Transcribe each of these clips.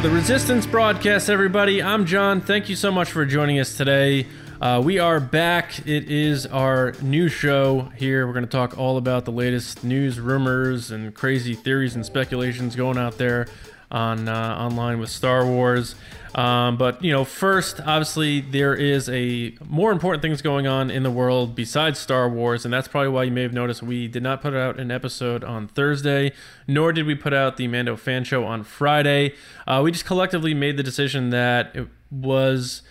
To the Resistance broadcast, everybody. I'm John. Thank you so much for joining us today. Uh, we are back. It is our new show here. We're going to talk all about the latest news, rumors, and crazy theories and speculations going out there on uh, online with Star Wars. Um, but you know, first, obviously, there is a more important things going on in the world besides Star Wars, and that's probably why you may have noticed we did not put out an episode on Thursday, nor did we put out the Mando fan show on Friday. Uh, we just collectively made the decision that it was.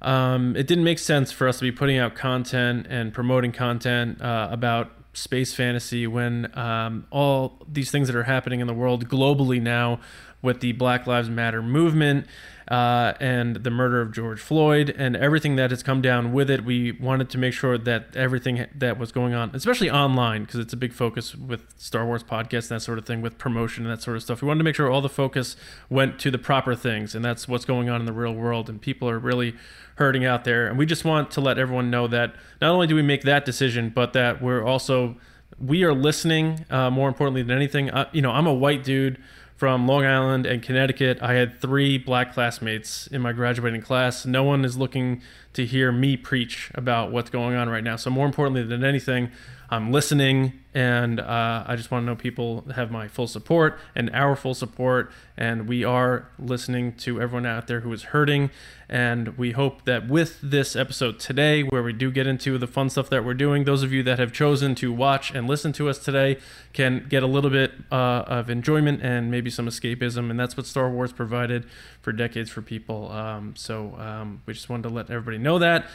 Um, it didn't make sense for us to be putting out content and promoting content uh, about space fantasy when um, all these things that are happening in the world globally now with the Black Lives Matter movement uh, and the murder of George Floyd and everything that has come down with it. We wanted to make sure that everything that was going on, especially online, because it's a big focus with Star Wars podcasts and that sort of thing, with promotion and that sort of stuff. We wanted to make sure all the focus went to the proper things, and that's what's going on in the real world. And people are really hurting out there. And we just want to let everyone know that not only do we make that decision, but that we're also we are listening. Uh, more importantly than anything, you know, I'm a white dude from Long Island and Connecticut. I had three black classmates in my graduating class. No one is looking to hear me preach about what's going on right now. So, more importantly than anything, I'm listening, and uh, I just want to know people have my full support and our full support. And we are listening to everyone out there who is hurting. And we hope that with this episode today, where we do get into the fun stuff that we're doing, those of you that have chosen to watch and listen to us today can get a little bit uh, of enjoyment and maybe some escapism. And that's what Star Wars provided for decades for people. Um, so um, we just wanted to let everybody know that.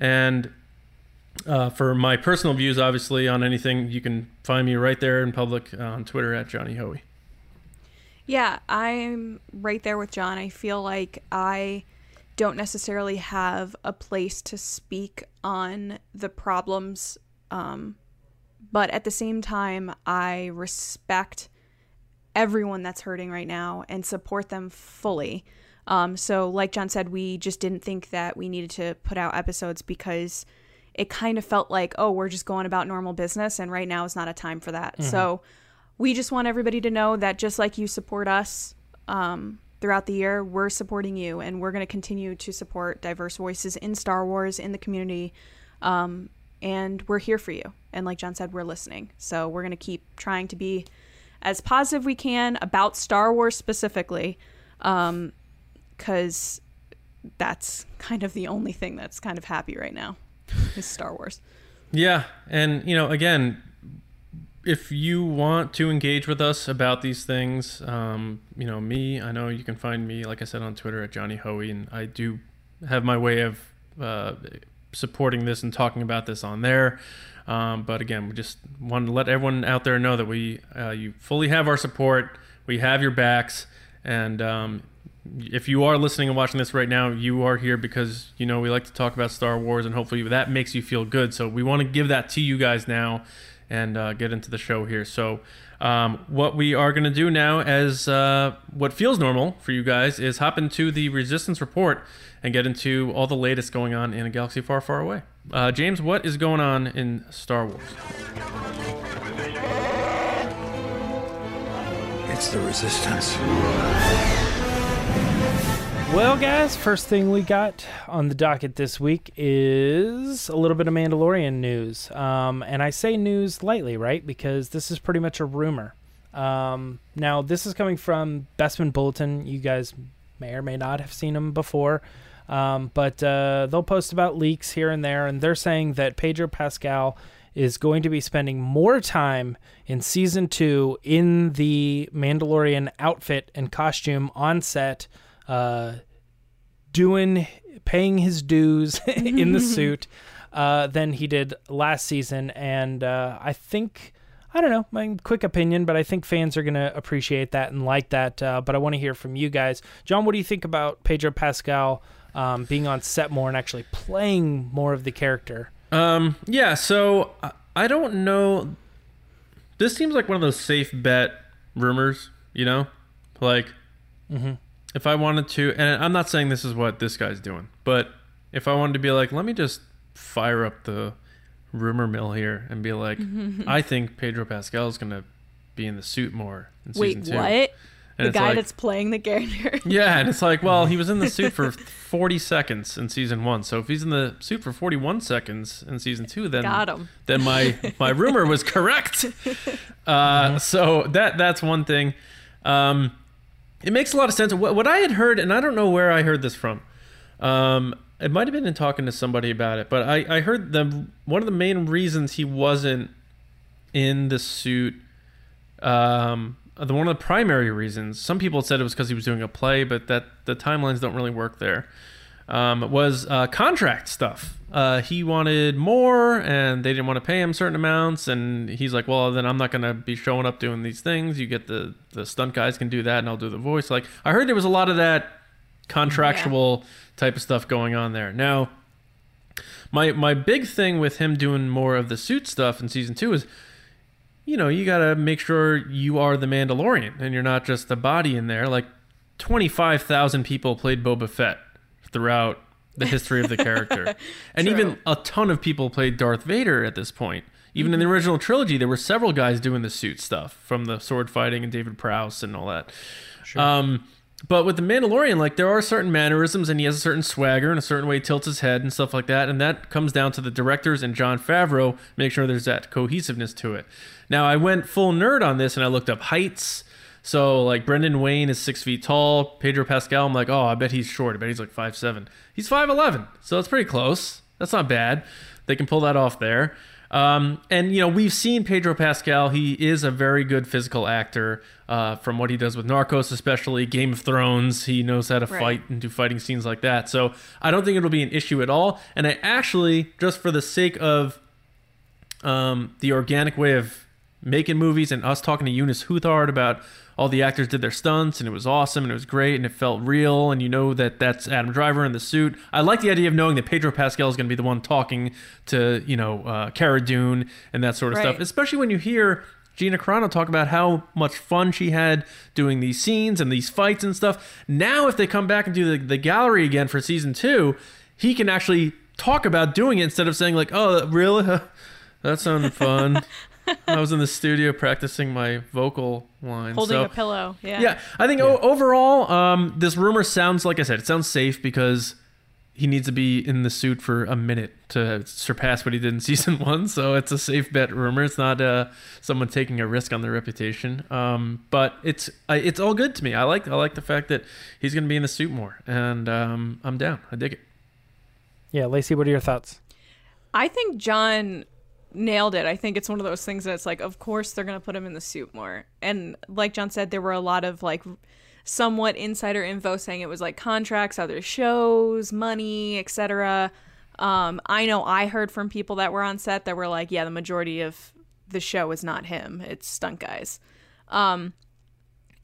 And uh, for my personal views, obviously, on anything, you can find me right there in public uh, on Twitter at Johnny Hoey. Yeah, I'm right there with John. I feel like I don't necessarily have a place to speak on the problems, um, but at the same time, I respect everyone that's hurting right now and support them fully. Um, so, like John said, we just didn't think that we needed to put out episodes because it kind of felt like, oh, we're just going about normal business, and right now is not a time for that. Mm-hmm. So we just want everybody to know that just like you support us um, throughout the year, we're supporting you, and we're going to continue to support diverse voices in Star Wars in the community. Um, and we're here for you. And like John said, we're listening. So we're going to keep trying to be as positive we can about Star Wars specifically, because um, that's kind of the only thing that's kind of happy right now is Star Wars. Yeah, and you know, again, if you want to engage with us about these things, um, you know, me, I know you can find me, like I said, on Twitter at Johnny Hoey, and I do have my way of uh, supporting this and talking about this on there. Um, but again, we just want to let everyone out there know that we, uh, you fully have our support. We have your backs, and um, if you are listening and watching this right now, you are here because you know we like to talk about Star Wars, and hopefully that makes you feel good. So we want to give that to you guys now, and uh, get into the show here. So um, what we are going to do now, as uh, what feels normal for you guys, is hop into the Resistance report and get into all the latest going on in a galaxy far, far away. Uh, James, what is going on in Star Wars? It's the Resistance. Well, guys, first thing we got on the docket this week is a little bit of Mandalorian news. Um, and I say news lightly, right? Because this is pretty much a rumor. Um, now, this is coming from Bespin Bulletin. You guys may or may not have seen them before. Um, but uh, they'll post about leaks here and there. And they're saying that Pedro Pascal is going to be spending more time in season two in the Mandalorian outfit and costume on set uh, doing paying his dues in the suit uh, than he did last season, and uh, I think. I don't know, my quick opinion, but I think fans are going to appreciate that and like that. Uh, but I want to hear from you guys. John, what do you think about Pedro Pascal um, being on set more and actually playing more of the character? Um, yeah, so I don't know. This seems like one of those safe bet rumors, you know? Like, mm-hmm if I wanted to, and I'm not saying this is what this guy's doing, but if I wanted to be like, let me just fire up the rumor mill here and be like, I think Pedro Pascal is going to be in the suit more in Wait, season two. what? And the guy like, that's playing the character. Yeah, and it's like, well, he was in the suit for 40 seconds in season one. So if he's in the suit for 41 seconds in season two, then Got him. then my my rumor was correct. Uh, so that that's one thing. Um, it makes a lot of sense. What, what I had heard, and I don't know where I heard this from. Um, it might have been in talking to somebody about it, but I, I heard the one of the main reasons he wasn't in the suit. Um, the one of the primary reasons. Some people said it was because he was doing a play, but that the timelines don't really work there. Um, was uh, contract stuff. Uh, he wanted more, and they didn't want to pay him certain amounts. And he's like, "Well, then I'm not going to be showing up doing these things. You get the the stunt guys can do that, and I'll do the voice." Like I heard there was a lot of that contractual type of stuff going on there. Now, my my big thing with him doing more of the suit stuff in season two is you know, you got to make sure you are the Mandalorian and you're not just a body in there. Like 25,000 people played Boba Fett throughout the history of the character. and True. even a ton of people played Darth Vader at this point. Even in the original trilogy, there were several guys doing the suit stuff from the sword fighting and David Prowse and all that. Um, but with the Mandalorian, like there are certain mannerisms, and he has a certain swagger and a certain way he tilts his head and stuff like that, and that comes down to the directors and Jon Favreau make sure there's that cohesiveness to it. Now, I went full nerd on this, and I looked up heights. So like Brendan Wayne is six feet tall. Pedro Pascal, I'm like, oh, I bet he's short. I bet he's like five seven. He's five eleven, so that's pretty close. That's not bad. They can pull that off there. Um, and you know we've seen Pedro Pascal. He is a very good physical actor. Uh, from what he does with Narcos, especially Game of Thrones, he knows how to Right. fight and do fighting scenes like that. So I don't think it'll be an issue at all. And I actually, just for the sake of um, the organic way of making movies and us talking to Eunice Huthart about all the actors did their stunts and it was awesome and it was great and it felt real and you know that that's Adam Driver in the suit. I like the idea of knowing that Pedro Pascal is going to be the one talking to you know uh, Cara Dune and that sort of stuff, especially when you hear. Gina Carano talk about how much fun she had doing these scenes and these fights and stuff. Now, if they come back and do the, the gallery again for season two, he can actually talk about doing it instead of saying like, "Oh, really? That sounded fun." I was in the studio practicing my vocal lines. Holding so, a pillow. Yeah. yeah, I think o- overall, um, this rumor sounds like I said, it sounds safe because he needs to be in the suit for a minute to surpass what he did in season one. So it's a safe bet rumor. It's not uh, someone taking a risk on their reputation. Um, but it's I, it's all good to me. I like I like the fact that he's going to be in the suit more, and um, I'm down. I dig it. Yeah, Lacey, what are your thoughts? I think John nailed it. I think it's one of those things that's like, of course they're gonna put him in the suit more. And like John said, there were a lot of like somewhat insider info saying it was like contracts, other shows, money, etc. Um, I know I heard from people that were on set that were like, yeah, the majority of the show is not him; it's stunt guys. Um,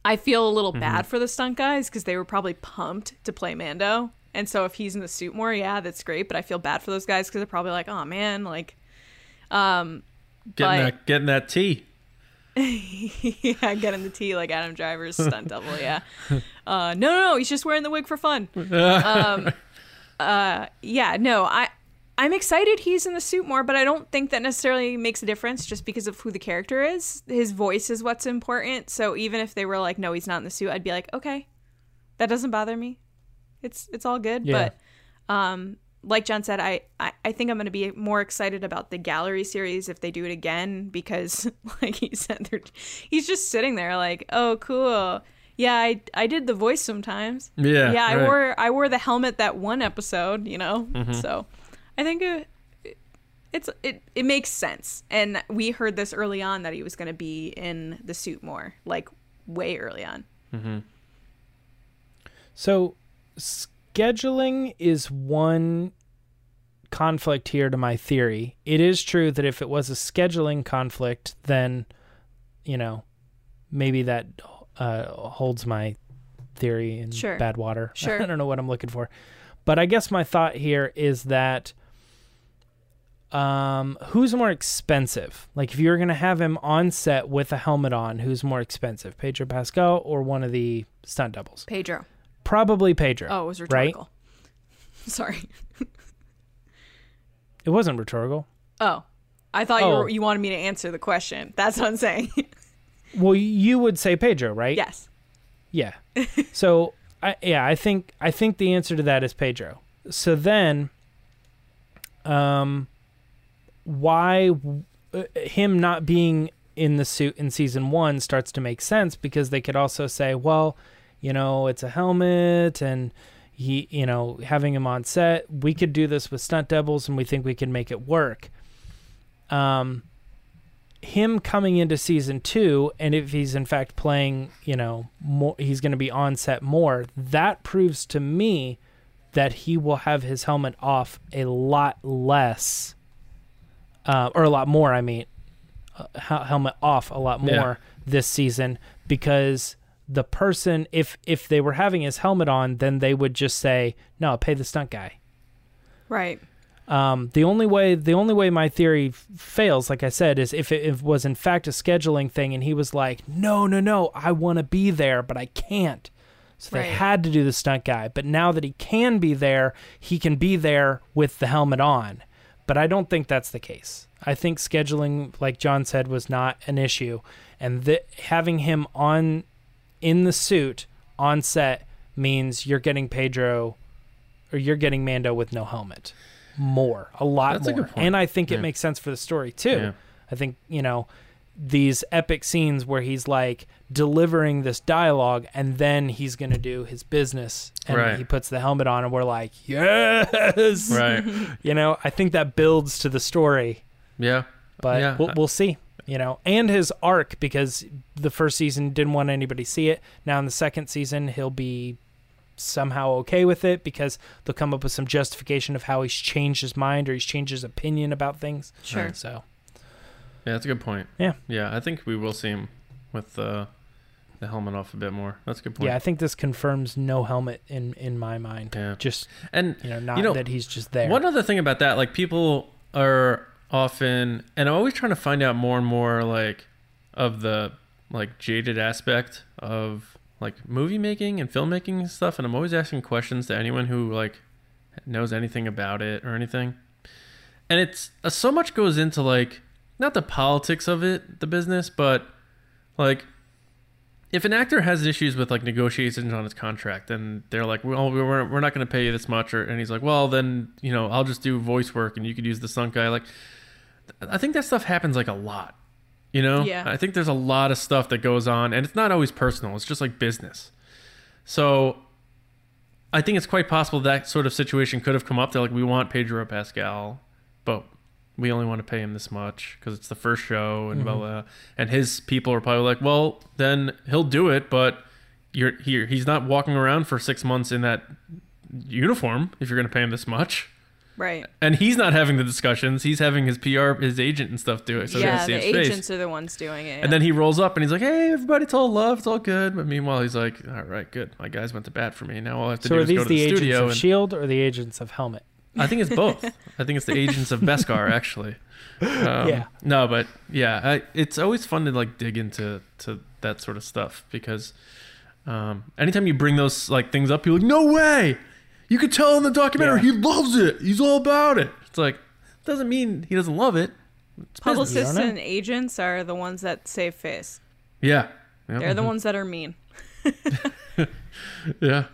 I feel a little bad for the stunt guys because they were probably pumped to play Mando. And so if he's in the suit more, yeah, that's great. But I feel bad for those guys because they're probably like, oh man, like, um, Getting But- that getting that tea. yeah, getting the tea like Adam Driver's stunt double, yeah. Uh, no, no, no, he's just wearing the wig for fun. Um, uh, yeah, no, I, I'm excited he's in the suit more, but I don't think that necessarily makes a difference just because of who the character is. His voice is what's important. So even if they were like, no, he's not in the suit, I'd be like, okay, that doesn't bother me. It's it's all good. Yeah. But um, like John said, I, I, I think I'm going to be more excited about the gallery series if they do it again because, like he said, they're, he's just sitting there like, oh, cool. Yeah, I, I did the voice sometimes. Yeah, yeah. I right. wore I wore the helmet that one episode, you know. Mm-hmm. So, I think it, it's it it makes sense. And we heard this early on that he was going to be in the suit more, like way early on. So, scheduling is one conflict here to my theory. It is true that if it was a scheduling conflict, then, you know, maybe that uh, holds my theory in Sure. bad water. Sure. I don't know what I'm looking for. But I guess my thought here is that um, who's more expensive? Like, if you're going to have him on set with a helmet on, who's more expensive, Pedro Pascal or one of the stunt doubles? Pedro. Probably Pedro. Oh, it was right? rhetorical. Sorry. It wasn't rhetorical. Oh, I thought you Oh. were, you wanted me to answer the question. That's what I'm saying. Well, you would say Pedro, right? yes. Yeah. so I yeah, I think I think the answer to that is Pedro. So then um why uh, him not being in the suit in season 1 starts to make sense because they could also say, well, you know, it's a helmet and he, you know, having him on set, we could do this with stunt doubles and we think we can make it work. Um him coming into season two, and if he's in fact playing, you know, more, he's going to be on set more. That proves to me that he will have his helmet off a lot less, uh, or a lot more. I mean, uh, helmet off a lot more Yeah. this season because the person, if if they were having his helmet on, then they would just say, "No, pay the stunt guy." Right. Um, the only way the only way my theory f- fails, like I said, is if it, if it was in fact a scheduling thing, and he was like, "No, no, no, I want to be there, but I can't." So they had to do the stunt guy. But now that he can be there, he can be there with the helmet on. But I don't think that's the case. I think scheduling, like John said, was not an issue, and the, having him on in the suit on set means you're getting Pedro or you're getting Mando with no helmet. More, a lot That's a more. good point. And I think it makes sense for the story too. Yeah. I think, you know, these epic scenes where he's like delivering this dialogue and then he's going to do his business and Right. he puts the helmet on and we're like, "Yes!" Right. You know, I think that builds to the story Yeah. but Yeah. we'll, we'll see you know and his arc because the first season didn't want anybody to see it now in the second season he'll be somehow okay with it because they'll come up with some justification of how he's changed his mind or he's changed his opinion about things Sure. so Yeah, that's a good point. Yeah. Yeah, I think we will see him with uh, the helmet off a bit more. That's a good point. yeah i think this confirms no helmet in in my mind Yeah. just And you know not You know, that he's just there One other thing about that, like people are often, and I'm always trying to find out more and more, like, of the like jaded aspect of like movie making and filmmaking and stuff. And I'm always asking questions to anyone who like knows anything about it or anything. And it's uh, so much goes into like not the politics of it, the business, but like if an actor has issues with like negotiations on his contract and they're like well we're, we're not going to pay you this much or and he's like well then you know i'll just do voice work and you could use the stunt guy like i think that stuff happens like a lot you know Yeah. i think there's a lot of stuff that goes on and it's not always personal it's just like business so i think it's quite possible that sort of situation could have come up they're like we want pedro pascal but we only want to pay him this much because it's the first show and mm-hmm. blah blah. And his people are probably like, well, then he'll do it, but you're here. He's not walking around for six months in that uniform if you're going to pay him this much. Right. And he's not having the discussions. He's having his PR, his agent and stuff do it. So yeah, the his face. agents are the ones doing it. And then he rolls up and he's like, "Hey, everybody, it's all love, it's all good." But meanwhile, he's like, "All right, good. My guys went to bat for me. Now all I have to so do are is these go to the, the, agents studio." of and shield or the agents of helmet I think it's both. I think it's the agents of Beskar actually. Um, Yeah. No, but yeah, I, it's always fun to like dig into to that sort of stuff because um, anytime you bring those like things up, you're like, "No way!" You could tell in the documentary Yeah. he loves it. He's all about it. It's like doesn't mean he doesn't love it. It's. Publicists and agents are the ones that save face. Yeah. Yep. They're the ones that are mean. Yeah.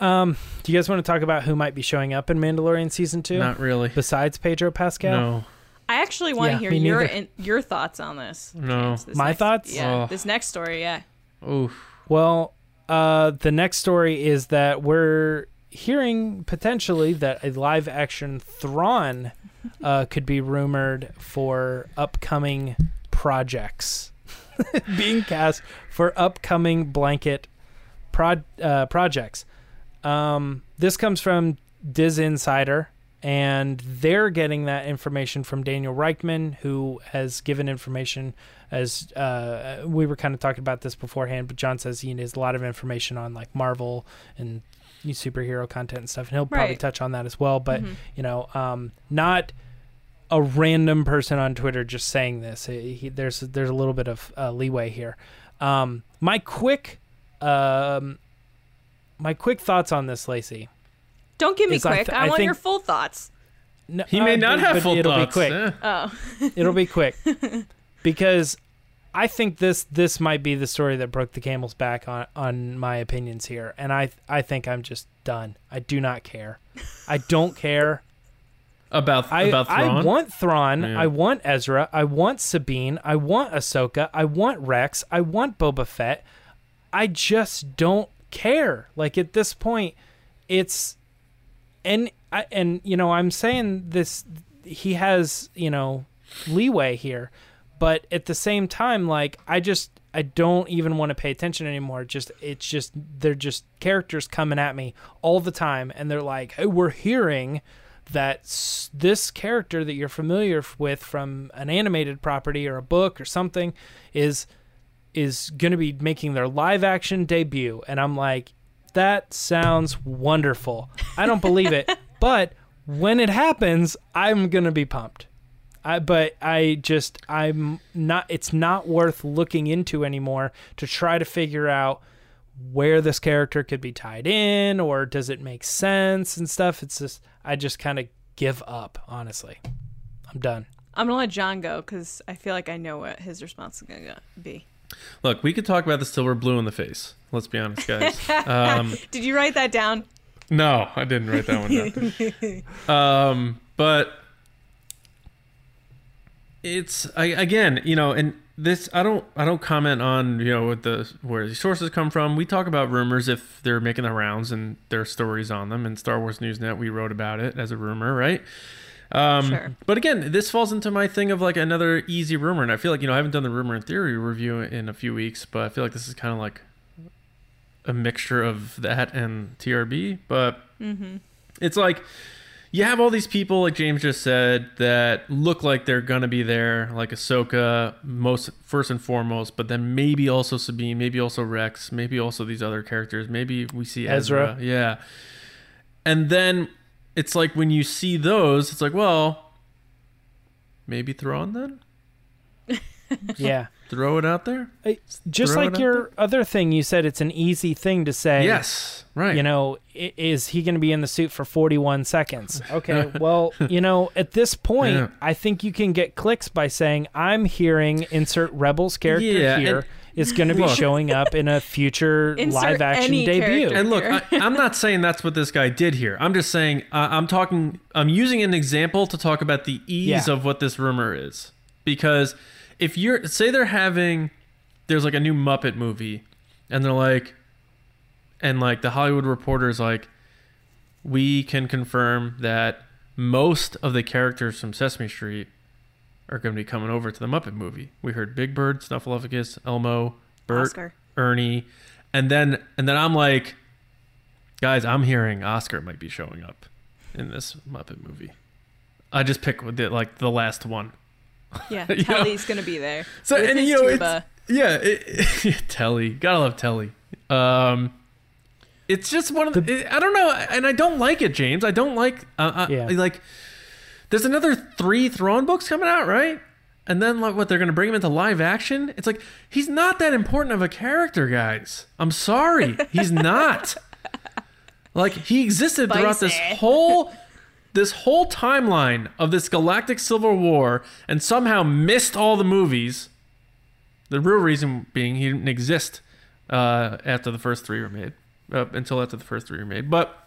um do you guys want to talk about who might be showing up in mandalorian season two Not really. besides pedro pascal No. I actually want to hear your in, your thoughts on this. No. James, this My next- thoughts? Yeah, Oh. this next story. Yeah. Oof. Well, uh, the next story is that we're hearing potentially that a live action Thrawn uh, could be rumored for upcoming projects. Being cast for upcoming blanket prod, uh, projects. Um, this comes from DisInsider, and they're getting that information from Daniel Richtman, who has given information as uh, we were kind of talking about this beforehand, but John says he has a lot of information on like Marvel and superhero content and stuff, and he'll probably Right. touch on that as well. But Mhm. you know, um, not a random person on Twitter just saying this. He, he- there's there's a little bit of uh, leeway here. Um, my quick, um, my quick thoughts on this, Lacey. Don't give me Is I quick. th- I, I want think- your full thoughts. No, He may uh, not have but full it'll thoughts. be quick. eh? Oh. It'll be quick because I think this this might be the story that broke the camel's back on on my opinions here, and I I think I'm just done. I do not care. I don't care. About I about Thrawn. I want Thrawn. Yeah. I want Ezra. I want Sabine. I want Ahsoka. I want Rex. I want Boba Fett. I just don't care. Like at this point, it's and I and you know I'm saying this. He has you know leeway here, but at the same time, like I just I don't even want to pay attention anymore. Just it's just they're just characters coming at me all the time, and they're like, "Hey, we're hearing." that this character that you're familiar with from an animated property or a book or something is is going to be making their live action debut and I'm like that sounds wonderful. I don't believe it, but when it happens, I'm going to be pumped. I, but I just I'm not it's not worth looking into anymore to try to figure out where this character could be tied in or does it make sense and stuff. It's just I just kind of give up, honestly. I'm done. I'm gonna let John go because I feel like I know what his response is gonna be. Look, we could talk about this till we're blue in the face. Let's be honest, guys. um, Did you write that down? no, I didn't write that one down. um, but it's I, again, you know, and this I don't I don't comment on you know what the where the sources come from. We talk about rumors if they're making the rounds and there are stories on them. In Star Wars News Net, we wrote about it as a rumor, right? Um, Sure. But again, this falls into my thing of like another easy rumor, and I feel like you know I haven't done the rumor and theory review in a few weeks, but I feel like this is kind of like a mixture of that and TRB. But it's like you have all these people, like James just said, that look like they're gonna be there, like Ahsoka, most first and foremost, but then maybe also Sabine, maybe also Rex, maybe also these other characters, maybe we see Ezra, Ezra. yeah. And then it's like when you see those, it's like, well, maybe Thrawn then, Yeah. throw it out there. Just Throw like your other thing, you said it's an easy thing to say. Yes, right. You know, is he going to be in the suit for 41 seconds? Okay, well, you know, at this point, Yeah. I think you can get clicks by saying, I'm hearing insert Rebels character Yeah, here and- is going to be Look. showing up in a future live action debut. character. And look, I, I'm not saying that's what this guy did here. I'm just saying uh, I'm talking. I'm using an example to talk about the ease Yeah. of what this rumor is. Because if you're say they're having, there's like a new Muppet movie, and they're like, and like the Hollywood Reporter is like, we can confirm that most of the characters from Sesame Street are going to be coming over to the Muppet movie. We heard Big Bird, Snuffleupagus, Elmo, Bert, Oscar. Ernie, and then and then I'm like, guys, I'm hearing Oscar might be showing up in this Muppet movie. I just pick the, like the last one. Yeah, You know? Telly's gonna be there. So with and his you know tuba. it's yeah, it, Telly, gotta love Telly. Um, it's just one of the, I don't know, and I don't like it, James. I don't like uh, uh, Yeah. like. There's another three Thrawn books coming out, right? And then like what they're gonna bring him into live action? It's like he's not that important of a character, guys. I'm sorry, he's not. like he existed throughout this whole this whole timeline of this galactic civil war and somehow missed all the movies. The real reason being he didn't exist uh, after the first three were made, uh, until after the first three were made. But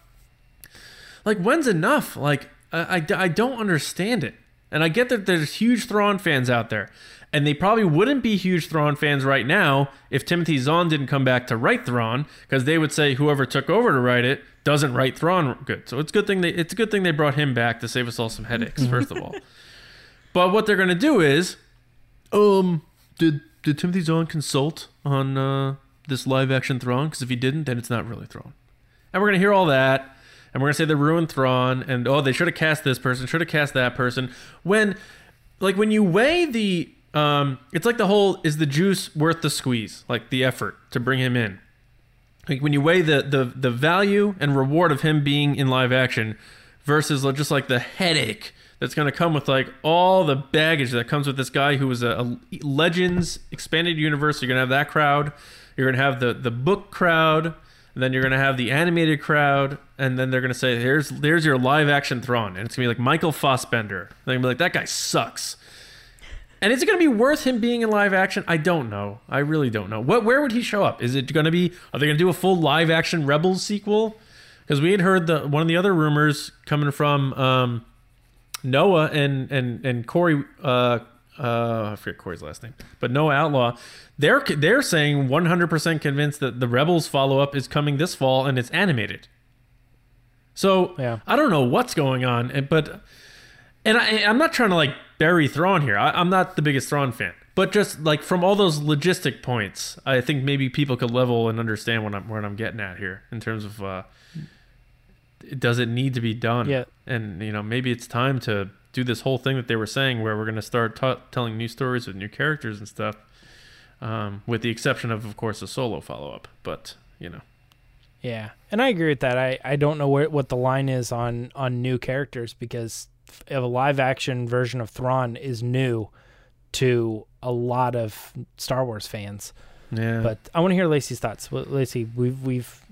like, when's enough? Like, I, I, I don't understand it. And I get that there's huge Thrawn fans out there. And they probably wouldn't be huge Thrawn fans right now if Timothy Zahn didn't come back to write Thrawn, because they would say whoever took over to write it doesn't write Thrawn good. So it's a good thing they it's a good thing they brought him back to save us all some headaches, first of all. But what they're gonna do is, um, did did Timothy Zahn consult on uh, this live action Thrawn? Because if he didn't, then it's not really Thrawn. And we're gonna hear all that, and we're gonna say they ruined Thrawn, and oh, they should have cast this person, should have cast that person. When, like, when you weigh the, um, it's like the whole is the juice worth the squeeze, like the effort to bring him in. Like when you weigh the the the value and reward of him being in live action versus just like the headache that's going to come with like all the baggage that comes with this guy who was a, a Legends expanded universe. You're going to have that crowd. You're going to have the the book crowd. And then you're to have the animated crowd, and then they're to say, "Here's there's your live action Thrawn," and it's to be like Michael Fassbender. They're to be like, "That guy sucks." And is it going to be worth him being in live action? I don't know. I really don't know. What? Where would he show up? Is it going to be? Are they going to do a full live action Rebels sequel? Because we had heard the one of the other rumors coming from um, Noah and and and Corey. Uh, uh, I forget Corey's last name, but no Outlaw. They're they're saying 100% convinced that the Rebels follow up is coming this fall and it's animated. So Yeah. I don't know what's going on, but and I, I'm not trying to like bury Thrawn here. I, I'm not the biggest Thrawn fan, but just like from all those logistic points, I think maybe people could level and understand what I'm what I'm getting at here in terms of uh, does it need to be done? Yeah. and you know maybe it's time to do this whole thing that they were saying where we're going to start t- telling new stories with new characters and stuff. Um, with the exception of, of course, a solo follow up, but you know, Yeah, and I agree with that. I, I don't know where, what the line is on on new characters because a live action version of Thrawn is new to a lot of Star Wars fans. yeah. But I want to hear Lacey's thoughts. Lacey, we've we've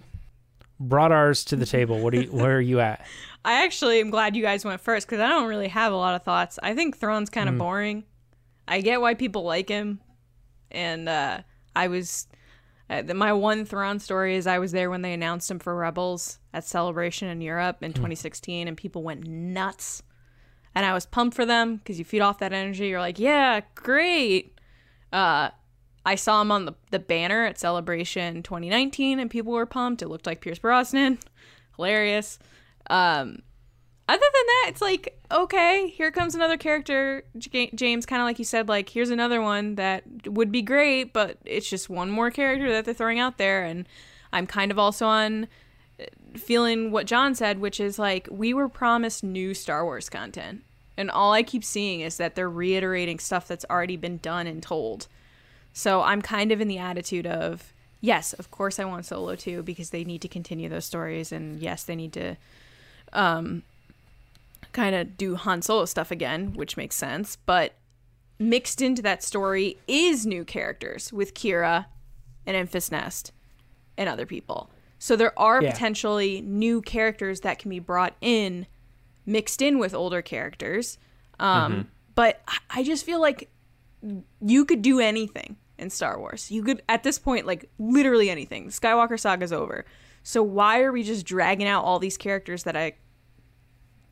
brought ours to the table. What do you, where are you at? I actually am glad you guys went first because I don't really have a lot of thoughts. I think Thrawn's kind of boring. I get why people like him, and uh, I was uh, the- my one Thrawn story is I was there when they announced him for Rebels at Celebration in Europe in 2016, and people went nuts. And I was pumped for them because you feed off that energy. You're like, yeah, great. Uh, I saw him on the, the banner at Celebration 2019, and people were pumped. It looked like Pierce Brosnan, hilarious. Um, other than that, it's like okay, here comes another character, James. Kind of like you said, like here's another one that would be great, but it's just one more character that they're throwing out there, and I'm kind of also on uh, feeling what John said, which is like we were promised new Star Wars content, and all I keep seeing is that they're reiterating stuff that's already been done and told. So I'm kind of in the attitude of yes, of course I want Solo too because they need to continue those stories, and yes, they need to um kind of do Han Solo stuff again, which makes sense. But mixed into that story is new characters with Qi'ra and Enfys Nest and other people. So there are Yeah. potentially new characters that can be brought in, mixed in with older characters. Um, But I- I just feel like you could do anything in Star Wars. You could, at this point, like literally anything. The Skywalker saga's over. So why are we just dragging out all these characters that I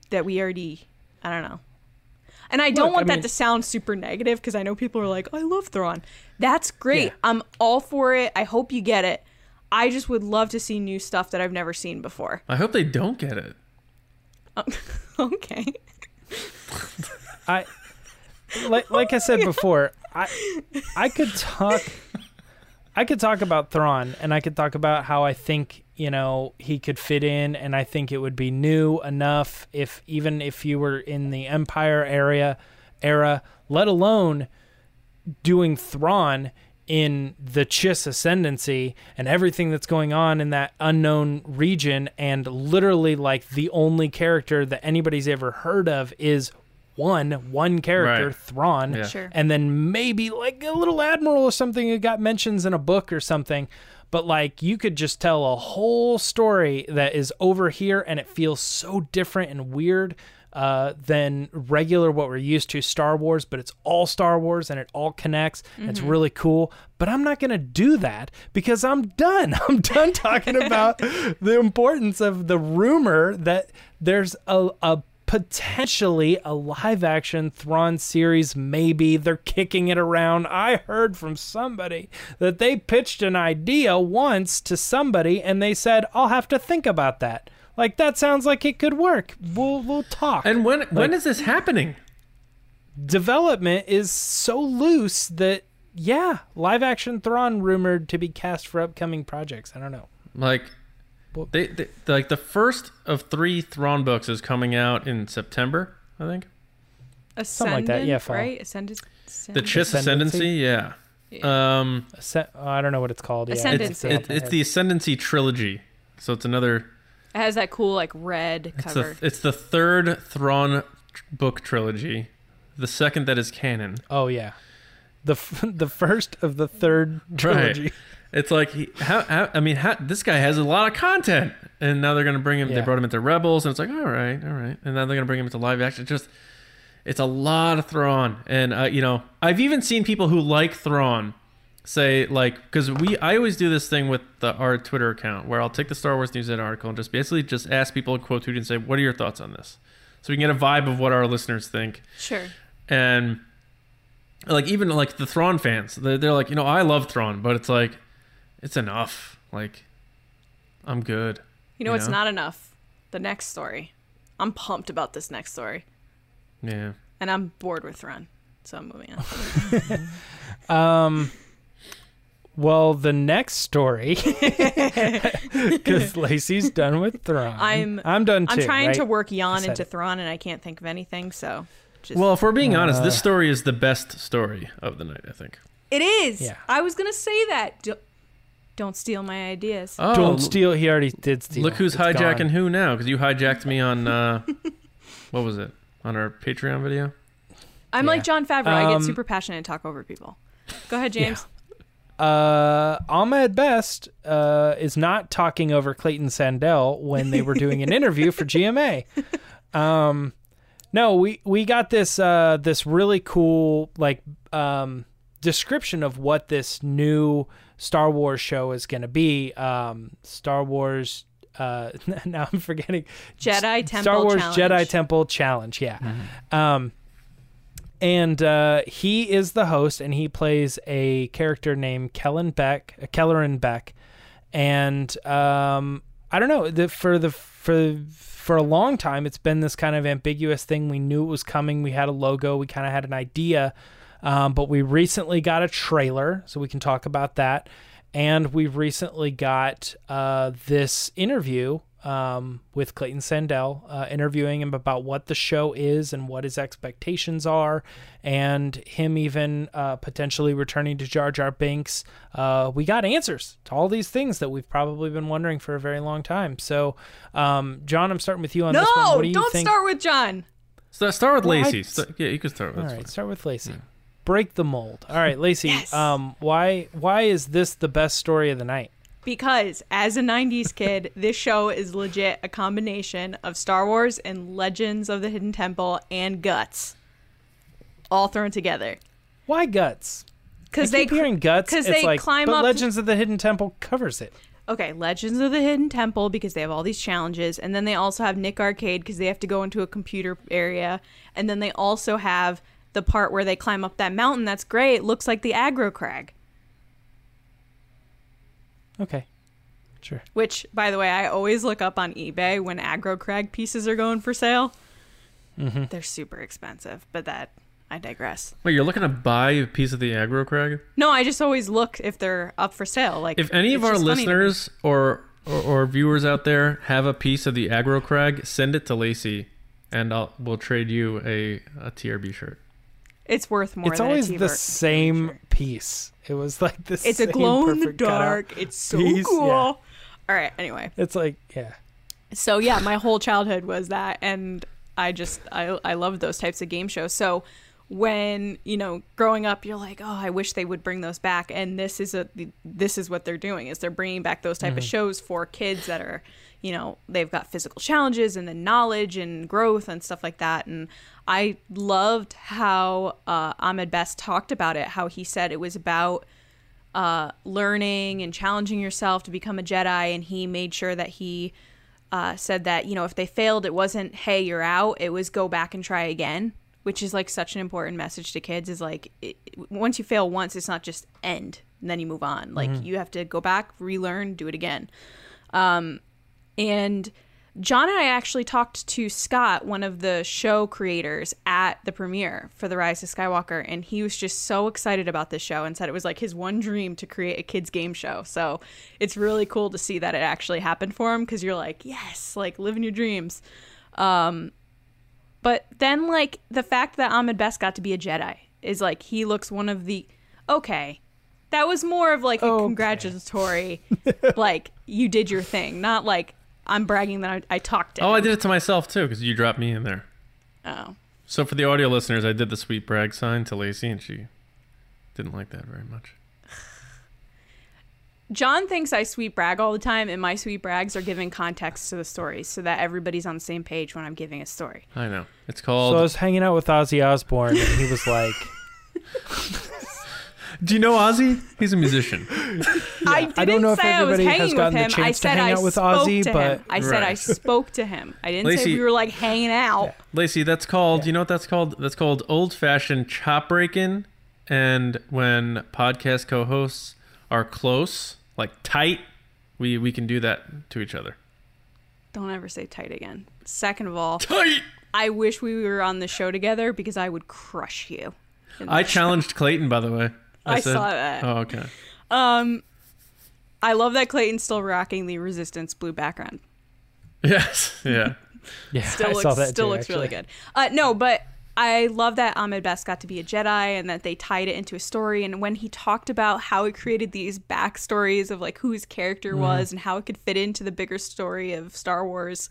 that we already I don't know. And I don't Look, want I that mean- to sound super negative because I know people are like, I love Thrawn. That's great. Yeah. I'm all for it. I hope you get it. I just would love to see new stuff that I've never seen before. I hope they don't get it. okay. I like like I said before, I I could talk I could talk about Thrawn and I could talk about how I think, you know, he could fit in and I think it would be new enough if even if you were in the Empire area era, let alone doing Thrawn in the Chiss ascendancy and everything that's going on in that unknown region and literally like the only character that anybody's ever heard of is one one character Right. Thrawn Yeah. Sure. and then maybe like a little admiral or something who got mentions in a book or something but like you could just tell a whole story that is over here and it feels so different and weird uh, than regular what we're used to Star Wars, but it's all Star Wars and it all connects. and It's really cool. But I'm not going to do that because I'm done. I'm done talking about the importance of the rumor that there's a, a potentially a live action Thrawn series. Maybe they're kicking it around. I heard from somebody that they pitched an idea once to somebody and they said, I'll have to think about that. Like that sounds like it could work. We'll we'll talk. And when when is this happening? development is so loose that yeah, live action Thrawn rumored to be cast for upcoming projects. I don't know. Like, Well- they, they like the first of three Thrawn books is coming out in September, I think. Ascendant, Something like that, yeah, fall. right? Ascendant. The Chiss Ascendancy? Ascendancy, yeah. Um, Ascend- oh, I don't know what it's called. Yeah, Ascendancy. it's it, it's the Ascendancy trilogy, so it's another. It has that cool like red It's cover. the it's the third Thrawn tr- book trilogy, the second that is canon. Oh yeah, the f- the first of the third trilogy. Right. It's like he, how, how I mean, how, this guy has a lot of content, and now they're gonna bring him. They brought him into Rebels, and it's like, all right, all right, and now they're gonna bring him into live action. Just it's a lot of Thrawn, and uh, you know, I've even seen people who like Thrawn say like because we I always do this thing with the, our Twitter account where I'll take the Star Wars News Net article and just basically just ask people in quote tweet and say, "What are your thoughts on this?" So we can get a vibe of what our listeners think, Sure. and like even like the Thrawn fans, they're, they're like, you know, I love Thrawn, but it's like, it's enough. Like, I'm good. You know You it's know? not enough? The next story. I'm pumped about this next story. Yeah. And I'm bored with Run. So I'm moving on. Um, well, the next story, because Lacey's done with Thrawn. I'm- I'm done too. I'm trying right? to work I Yon said into it. Thrawn and I can't think of anything, so just Well, if we're being honest, this Uh, story is the best story of the night. I think. It is. Yeah. I was gonna say that. Do- don't steal my ideas. Oh, Don't steal. He already did steal. Look who's It's hijacking gone. who now? Because you hijacked me on uh, what was it on our Patreon video? I'm yeah. like Jon Favreau. I Um, get super passionate and talk over people. Go ahead, James. Uh, Ahmed Best uh, is not talking over Clayton Sandell when they were doing an interview for GMA. Um, no, we we got this uh, this really cool like um, description of what this new Star Wars show is going to be. Um, Star Wars. Uh, now I'm forgetting. Jedi Temple Star Wars Challenge. Jedi Temple Challenge. Yeah. Um, and uh, he is the host, and he plays a character named Kellen Beck, uh, Kelleran Beck, and um, I don't know the, for the for for a long time it's been this kind of ambiguous thing. We knew it was coming. We had a logo. We kind of had an idea, um, but we recently got a trailer, so we can talk about that. And we recently got uh, this interview um, with Clayton Sandell, uh, interviewing him about what the show is and what his expectations are, and him even uh, potentially returning to Jar Jar Binks. Uh, we got answers to all these things that we've probably been wondering for a very long time. So, um, John, I'm starting with you on No, this one. What do don't think? start with John. So start with Well, I- Lacey. St- yeah, you can start with. All that's fine. start with Lacey. Break the mold. All right, Lacey. Yes. Um, why why is this the best story of the night? Because as a 90s kid, this show is legit a combination of Star Wars and Legends of the Hidden Temple and Guts. All thrown together. Why guts? Because they keep hearing guts. 'cause it's they like, climb but up- Legends of the Hidden Temple covers it. Okay, Legends of the Hidden Temple because they have all these challenges, and then they also have Nick Arcade because they have to go into a computer area, and then they also have the part where they climb up that mountain. That's great. It looks like the aggro crag, Okay, sure. which, by the way, I always look up on eBay when aggro crag pieces are going for sale. Mm-hmm. They're super expensive, but that I digress. Wait, you're looking to buy a piece of the aggro crag? No, I just always look if they're up for sale. Like If any of our just funny to me. listeners or, or or viewers out there have a piece of the aggro crag, send it to Lacey, and I'll we'll trade you a, a TRB shirt. It's worth more. it's always the same piece. It was like this. It's a glow in the dark. It's so piece, cool. yeah. All right. Anyway. It's like yeah. so yeah my whole childhood was that and i just i i loved those types of game shows so when you know growing up you're like oh i wish they would bring those back and this is a this is what they're doing is they're bringing back those type of mm-hmm. shows for kids that are you know they've got physical challenges and then knowledge and growth and stuff like that and i loved how uh, ahmed best talked about it how he said it was about uh, learning and challenging yourself to become a Jedi, and he made sure that he uh, said that you know if they failed, it wasn't hey you're out. It was go back and try again, which is like such an important message to kids. Is like it, once you fail once, it's not just end and then you move on. Like you have to go back, relearn, do it again. Um, and John and I actually talked to Scott, one of the show creators, at the premiere for The Rise of Skywalker, and he was just so excited about this show and said it was like his one dream to create a kids' game show. So it's really cool to see that it actually happened for him because you're like, yes, like living your dreams. Um, but then, like, the fact that Ahmed Best got to be a Jedi is like, he looks one of the. Okay. That was more of like a Okay. congratulatory, like, you did your thing, not like, I'm bragging that I, I talked to Oh, him. I did it to myself too because you dropped me in there. Oh. So for the audio listeners, I did the sweet brag sign to Lacey, and she didn't like that very much. John thinks I sweet brag all the time, and my sweet brags are giving context to the stories so that everybody's on the same page when I'm giving a story. I know. It's called. So. I was hanging out with Ozzy Osbourne, and he was like, Do you know Ozzy? He's a musician. I didn't I don't know if say I was everybody has hanging with gotten the him. I chance to said hang I out with spoke Ozzy, to him. but- I said I Right. spoke to him. I didn't say Lacey- we were like hanging out. Lacey, that's called. You know what that's called? That's called old fashioned chop breaking. And when podcast co-hosts are close, like tight, we we can do that to each other. Don't ever say tight again. Second of all, Tight. I wish we were on the show together because I would crush you. I challenged Clayton, by the way. I said- saw that. Oh, okay. Um, I love that Clayton's still rocking the Resistance blue background. Yes. Yeah. "Yeah, Still I looks saw that still too, looks really good. Uh, no, but I love that Ahmed Best got to be a Jedi and that they tied it into a story. And when he talked about how he created these backstories of like who his character Mm-hmm. was and how it could fit into the bigger story of Star Wars,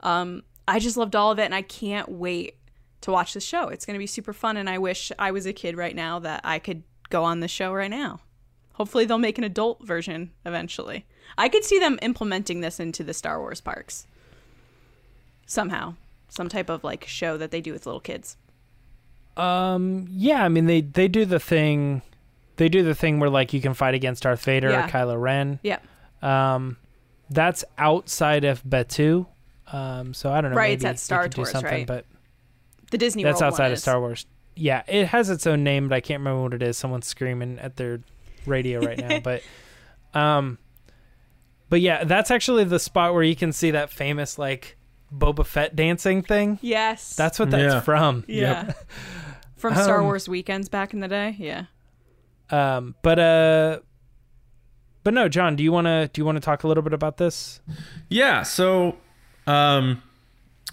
um, I just loved all of it, and I can't wait to watch the show. It's going to be super fun, and I wish I was a kid right now that I could go on the show right now. Hopefully, they'll make an adult version eventually. I could see them implementing this into the Star Wars parks somehow, some type of like show that they do with little kids. Um, yeah, I mean they they do the thing, they do the thing where like you can fight against Darth Vader Yeah. or Kylo Ren. Yeah, Um, that's outside of Batuu. Um, so I don't know. Right, it's maybe at Star you could do Tours, something, right? But the Disney that's World outside of. Star Wars. Yeah, it has its own name, but I can't remember what it is. Someone's screaming at their radio right now, but um, but yeah, that's actually the spot where you can see that famous like Boba Fett dancing thing. Yes, That's what that's Yeah. from. yeah. From Star Um, Wars weekends back in the day. Yeah. Um, but uh, but no, John, do you want to do you want to talk a little bit about this? Yeah. So, um,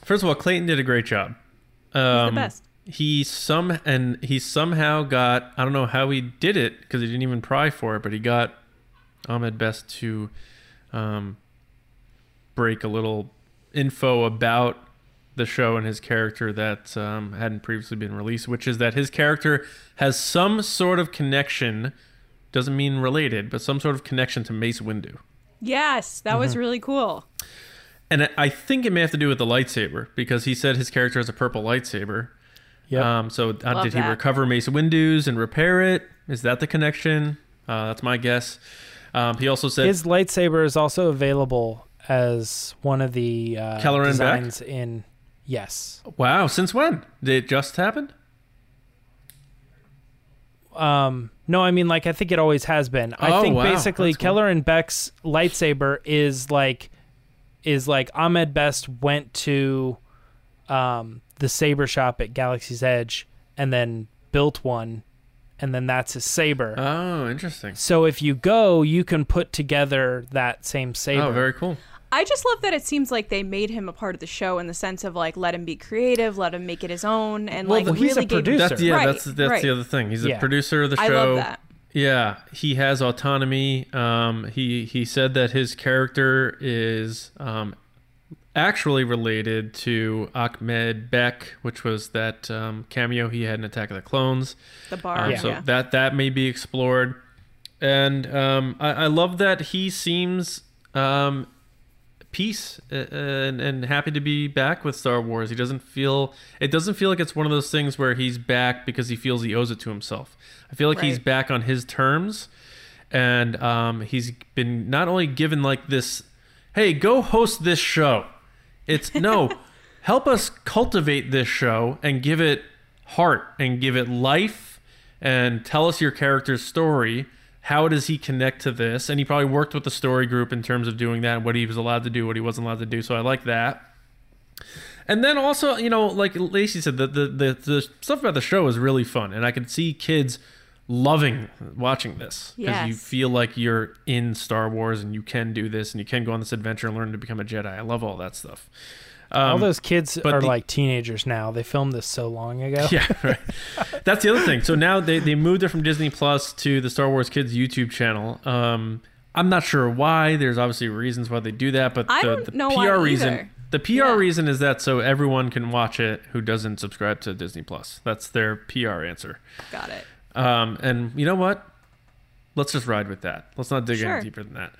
first of all, Clayton did a great job. Um, the best. He some and he somehow got I don't know how he did it because he didn't even pry for it, but he got Ahmed Best to um, break a little info about the show and his character that um, hadn't previously been released, which is that his character has some sort of connection, doesn't mean related, but some sort of connection to Mace Windu. Yes, that was really cool. And I think it may have to do with the lightsaber because he said his character has a purple lightsaber. Yep. Um, so uh, Love did he that. recover Mace Windu's and repair it? Is that the connection? Uh, that's my guess. Um, he also said His lightsaber is also available as one of the uh, Kelleran Beck? designs in. Yes. Wow, since when? Did it just happen? Um, no, I mean like I think it always has been. I Oh, think wow. basically cool. Kelleran Beck's lightsaber is like is like Ahmed Best went to um the saber shop at Galaxy's Edge and then built one and then that's his saber. Oh, interesting. so if you go, you can put together that same saber. Oh, very cool. I just love that it seems like they made him a part of the show in the sense of like let him be creative, let him make it his own, and Well, like well, he's a really gave producer. That's yeah. Right, that's that's right. the other thing. He's Yeah. a producer of the show. I love that. Yeah, he has autonomy. Um, he he said that his character is um, actually related to Achk Med-Beq, which was that um, cameo he had in Attack of the Clones. The bar. Um, yeah. So that that may be explored, and um, I, I love that he seems um, peace uh, and, and happy to be back with Star Wars. He doesn't feel it doesn't feel like it's one of those things where he's back because he feels he owes it to himself. I feel like he's back on his terms, and um, he's been not only given like this, hey, go host this show. It's no, help us cultivate this show and give it heart and give it life and tell us your character's story. How does he connect to this? And he probably worked with the story group in terms of doing that, what he was allowed to do, what he wasn't allowed to do. So I like that. And then also, you know, like Lacey said, the, the the the stuff about the show is really fun, and I could see kids loving watching this because you feel like you're in Star Wars and you can do this and you can go on this adventure and learn to become a Jedi. I love all that stuff. All Um, those kids but are the- like teenagers now. They filmed this so long ago. yeah, right. That's the other thing. So now they, they moved it from Disney Plus to the Star Wars Kids YouTube channel. Um, I'm not sure why. There's obviously reasons why they do that, but I the, don't the know PR why reason the PR Yeah. reason is that so everyone can watch it who doesn't subscribe to Disney Plus. That's their PR answer. Got it. Um, and you know what? let's just ride with that. Let's not dig Sure. any deeper than that.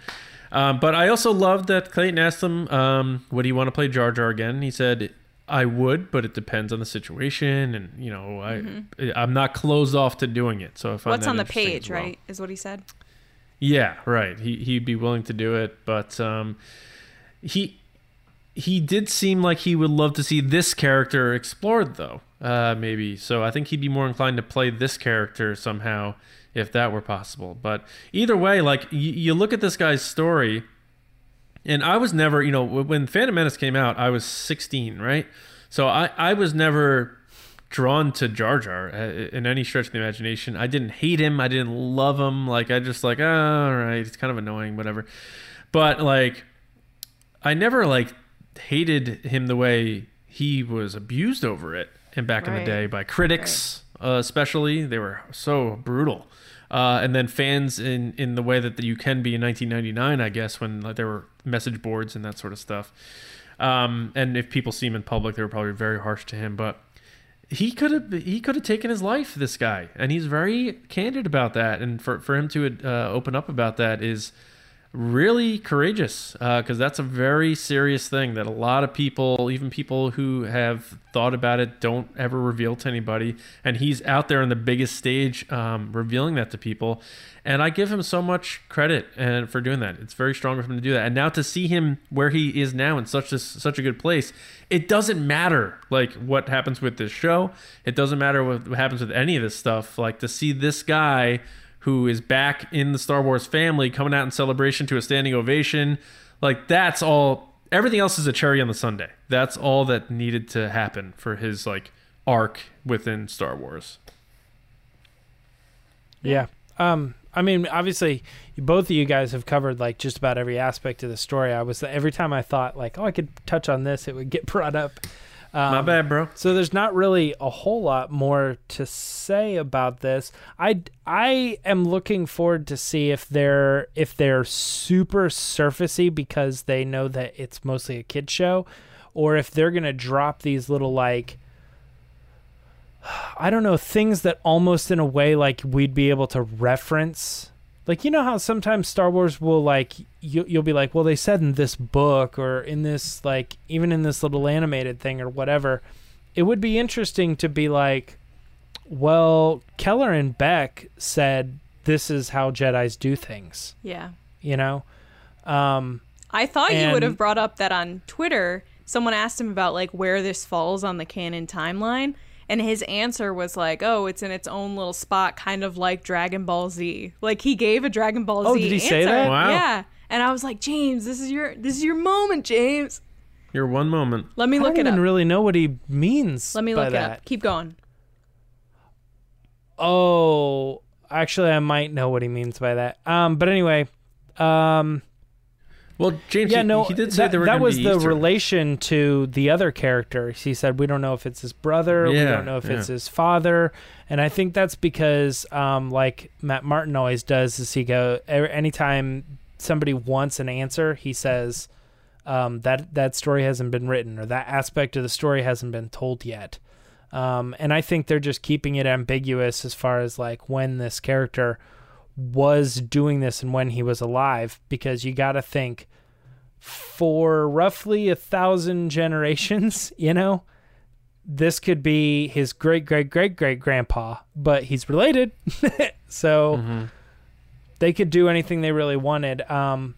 Um, but I also love that Clayton asked him, um, "Would he want to play Jar Jar again?" He said, "I would, but it depends on the situation, and you know, I I'm not closed off to doing it." So if Mm-hmm. What's on the page, well. right? Is what he said. Yeah, right. He he'd be willing to do it, but um, he he did seem like he would love to see this character explored, though. Uh, maybe so. I think he'd be more inclined to play this character somehow if that were possible. But either way, like y- you look at this guy's story, and I was never, you know, when Phantom Menace came out, I was 16, right? So I I was never drawn to Jar Jar uh, in any stretch of the imagination. I didn't hate him. I didn't love him. Like I just like, oh, all right, it's kind of annoying, whatever. But like, I never like hated him the way he was abused over it. And back in the day by critics, uh, especially, they were so brutal. Uh, and then fans in in the way that you can be in 1999, I guess, when like, there were message boards and that sort of stuff. Um, and if people see him in public, they were probably very harsh to him. But he could have he could have taken his life this guy and he's very candid about that and for, for him to uh, open up about that is really courageous because that's a very serious thing that a lot of people even people who have thought about it don't ever reveal to anybody. And he's out there on the biggest stage um, revealing that to people. And i give him so much credit and for doing that. It's very strong of him to do that. And now to see him where he is now in such a such a good place it doesn't matter like what happens with this show. It doesn't matter what happens with any of this stuff. Like to see this guy who is back in the Star Wars family coming out in celebration to a standing ovation. Like that's all everything else is a cherry on the sundae. That's all that needed to happen for his like arc within Star Wars. Yeah. Um. I mean, obviously, both of you guys have covered like just about every aspect of the story. I was every time I thought like, oh, I could touch on this, it would get brought up. Um, My bad, bro. So there's not really a whole lot more to say about this. I I am looking forward to see if they're if they're super surfacey because they know that it's mostly a kid show, or if they're gonna drop these little like I don't know things that almost in a way like we'd be able to reference. Like you know how sometimes Star Wars will like you you'll be like, well they said in this book or in this like even in this little animated thing or whatever. It would be interesting to be like, well, Kelleran Beck said this is how Jedi's do things. Yeah. You know, um, I thought you would have brought up that on Twitter. Someone asked him about like where this falls on the canon timeline, and his answer was like, "Oh, it's in its own little spot, kind of like Dragon Ball Z." Like he gave a Dragon Ball Oh, Z. Oh, did he say answer. that? Wow. Yeah, and I was like, James, this is your this is your moment, James. You're one moment. Let me I look don't it even up. really know what he means. Let me by look it that. up. Keep going. Oh, actually, I might know what he means by that. Um, but anyway, um, Well, James, yeah, he, no, he did say that, there were that was the Easter. relation to the other character. He said we don't know if it's his brother, we don't know if it's his father, and I think that's because, um, like Matt Martin always does, is he go anytime somebody wants an answer, he says um, that that story hasn't been written or that aspect of the story hasn't been told yet. Um, and I think they're just keeping it ambiguous as far as like when this character was doing this and when he was alive, because you got to think for roughly a thousand generations, you know, this could be his great great great great grandpa, but he's related, so Mm-hmm. they could do anything they really wanted. Um,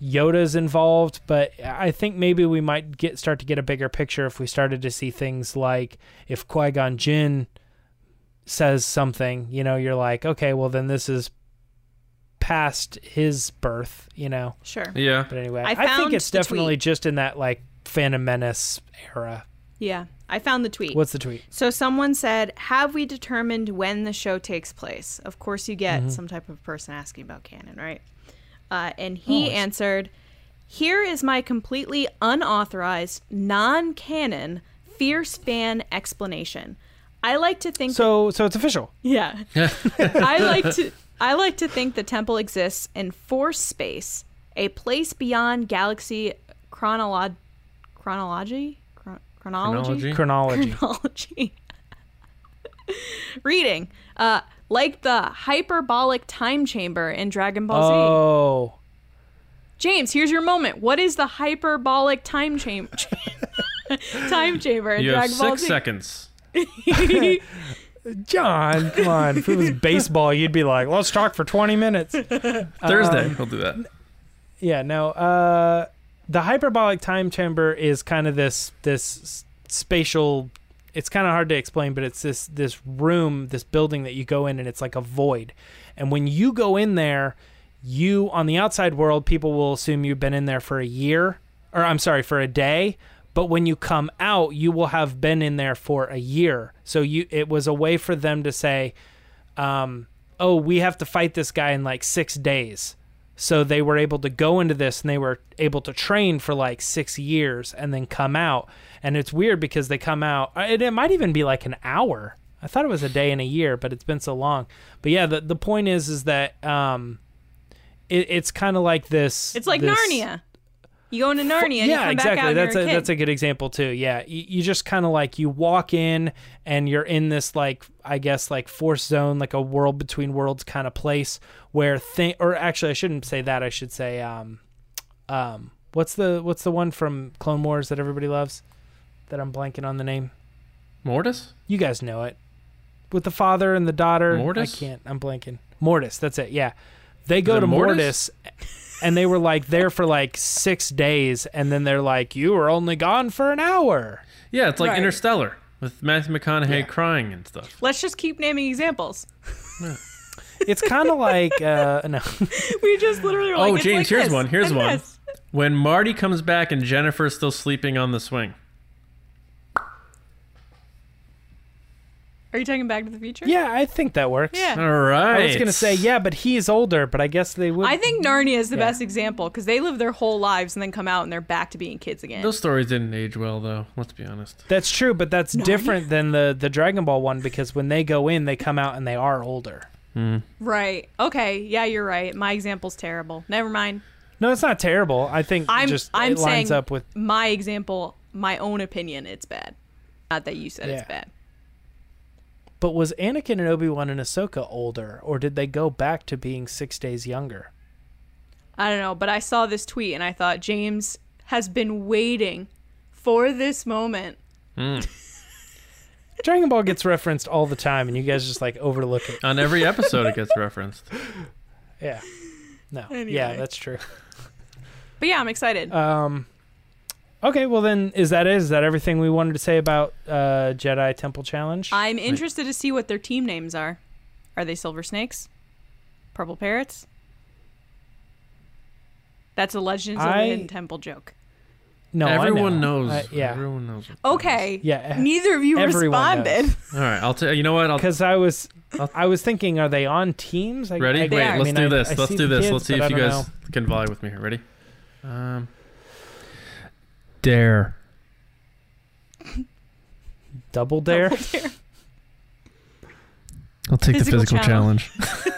Yoda's involved, but I think maybe we might get start to get a bigger picture if we started to see things like if Qui Gon Jinn says something, you know, you're like, okay, well then this is past his birth, you know. Sure. Yeah. But anyway, I I, think it's definitely tweet. just in that like Phantom Menace era. Yeah, I found the tweet. What's the tweet? So someone said, "Have we determined when the show takes place?" Of course, you Mm-hmm. get some type of person asking about canon, right? Uh, and he Oh, answered, "Here is my completely unauthorized, non-canon, fierce fan explanation. I like to think So so it's official. yeah. I like to I like to think the temple exists in force space, a place beyond galaxy chronolog chronology Chron- chronology Chronology? Chronology. chronology. Reading. Uh, like the hyperbolic time chamber in Dragon Ball Z. Oh, James, here's your moment. What is the hyperbolic time chamber? time chamber in You have Dragon Ball six Z. seconds. John, come on. If it was baseball, you'd be like, let's talk for 20 minutes. Thursday, Um, we'll do that. Yeah, no. Uh, the hyperbolic time chamber is kind of this this spatial. It's kind of hard to explain, but it's this this room, this building that you go in, and it's like a void. And when you go in there, you on the outside world, people will assume you've been in there for a year, or I'm sorry, for a day. But when you come out, you will have been in there for a year. So you, it was a way for them to say, um, "Oh, we have to fight this guy in like six days." So they were able to go into this and they were able to train for like six years and then come out. And it's weird because they come out, uh, it, it might even be like an hour. I thought it was a day and a year, but it's been so long. But yeah, the, the point is, is that um, it, it's kind of like this. It's like this- Narnia. You go into Narnia and you yeah, come exactly. back out that's and a, you're a kid. that's a good example too. Yeah, you, you just kind of like you walk in and you're in this like I guess like force zone, like a world between worlds kind of place where thing. Or actually, I shouldn't say that. I should say um, um, what's the what's the one from Clone Wars that everybody loves? That I'm blanking on the name. Mortis? You guys know it. With the father and the daughter. Mortis? I can't. I'm blanking. Mortis. That's it. Yeah. They go to Mortis? Mortis, and they were like there for like six days, and then they're like, "You were only gone for an hour." Yeah, it's like Right. Interstellar with Matthew McConaughey Yeah. crying and stuff. Let's just keep naming examples. It's kind of like uh, no. We just literally were Oh, it's James, like here's this one, here's and one. this. When Marty comes back and Jennifer's still sleeping on the swing. Are you talking Back to the Future? Yeah, I think that works. Yeah. All right. I was gonna say yeah, but he's older. But I guess they would. I think Narnia is the Yeah. best example because they live their whole lives and then come out and they're back to being kids again. Those stories didn't age well, though. Let's be honest. that's true, but that's different than the the Dragon Ball one because when they go in, they come out and they are older. Hmm. right. Okay. Yeah, you're right. My example's terrible. Never mind. No, it's not terrible. I think I'm just I'm it lines saying up with my example, my own opinion. It's bad. Not that you said Yeah. it's bad. But was Anakin and Obi Wan and Ahsoka older, or did they go back to being six days younger? I don't know, but I saw this tweet and I thought James has been waiting for this moment. Dragon Ball gets referenced all the time, and you guys just like overlook it. On every episode, it gets referenced. Yeah. No. Yeah, that's true. But yeah, I'm excited. Um. Okay, well then, is that it? Is that everything we wanted to say about uh, Jedi Temple Challenge? I'm interested to see what their team names are. Are they Silver Snakes? Purple Parrots? That's a Legends of I- the Hidden Temple joke. no, I Everyone know. knows. I- yeah, Everyone knows. what Okay. Yeah, Neither of you everyone responded. knows. it is. All right. I'll tell you know what? I'll because I was, I was thinking, are they on teams? I, ready. I, Wait. I let's mean, do I- this. I let's see do the this. kids, let's see but if I you don't guys know. can volley with me here. Ready? Um. Dare. double dare. I'll take Physical the physical challenge.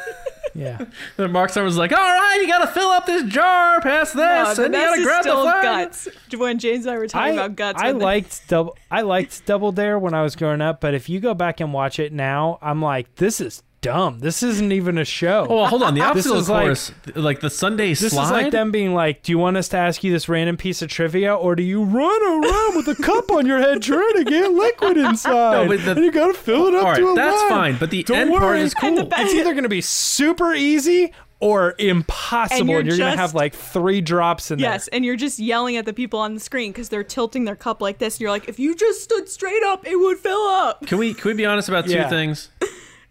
yeah, then Mark Summers is like, "All right, you got to fill up this jar past this, No, the and you best got to is grab the still flag." guts. When James and I were talking I, about guts. I when liked double. I liked Double Dare when I was growing up, but if you go back and watch it now, I'm like, this is dumb. This isn't even a show. Oh, well, hold on. The This obstacle is like- like, the Sundae This slide. is like them being like, "Do you want us to ask you this random piece of trivia, or do you run around with a cup on your head trying to get liquid inside? No, but the- and you gotta fill it up All to a right, that's line. fine. But the Don't end part is cool. Best- It's either gonna be super easy or impossible, And and you're you're, gonna have like three drops in there. Yes, and you're just yelling at the people on the screen because they're tilting their cup like this. And you're like, if you just stood straight up, it would fill up. Can we can we be honest about two Yeah. things?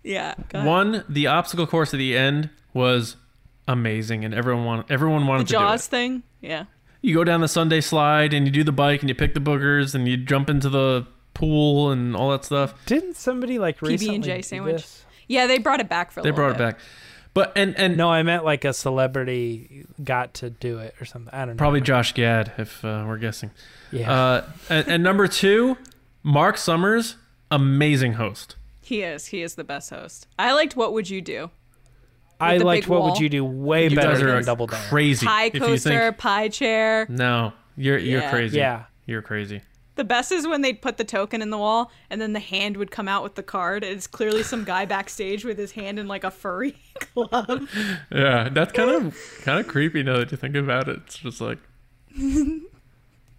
Yeah. One, the obstacle course at the end was amazing, and everyone want, everyone wanted the to Jaws do it. The Jaws thing. Yeah. You go down the Sundae slide, and you do the bike, and you pick the boogers, and you jump into the pool, and all that stuff. Didn't somebody like recently PB&J sandwich. this? Yeah, they brought it back for a They little brought it back, but and and No, I meant like a celebrity got to do it or something. I don't know. probably Josh Gad, if uh, we're guessing. Yeah. Uh, and, and number two, Mark Summers, amazing host. He is. He is the best host. I liked What Would You Do? I liked what would you do way You better guys are than Double Dare. crazy. Pie coaster, think pie chair. no, you're you're Yeah. crazy. Yeah. you're crazy. The best is when they'd put the token in the wall and then the hand would come out with the card. It's clearly some guy backstage with his hand in like a furry glove. Yeah, that's kind of kind of creepy now that you think about it. It's just like,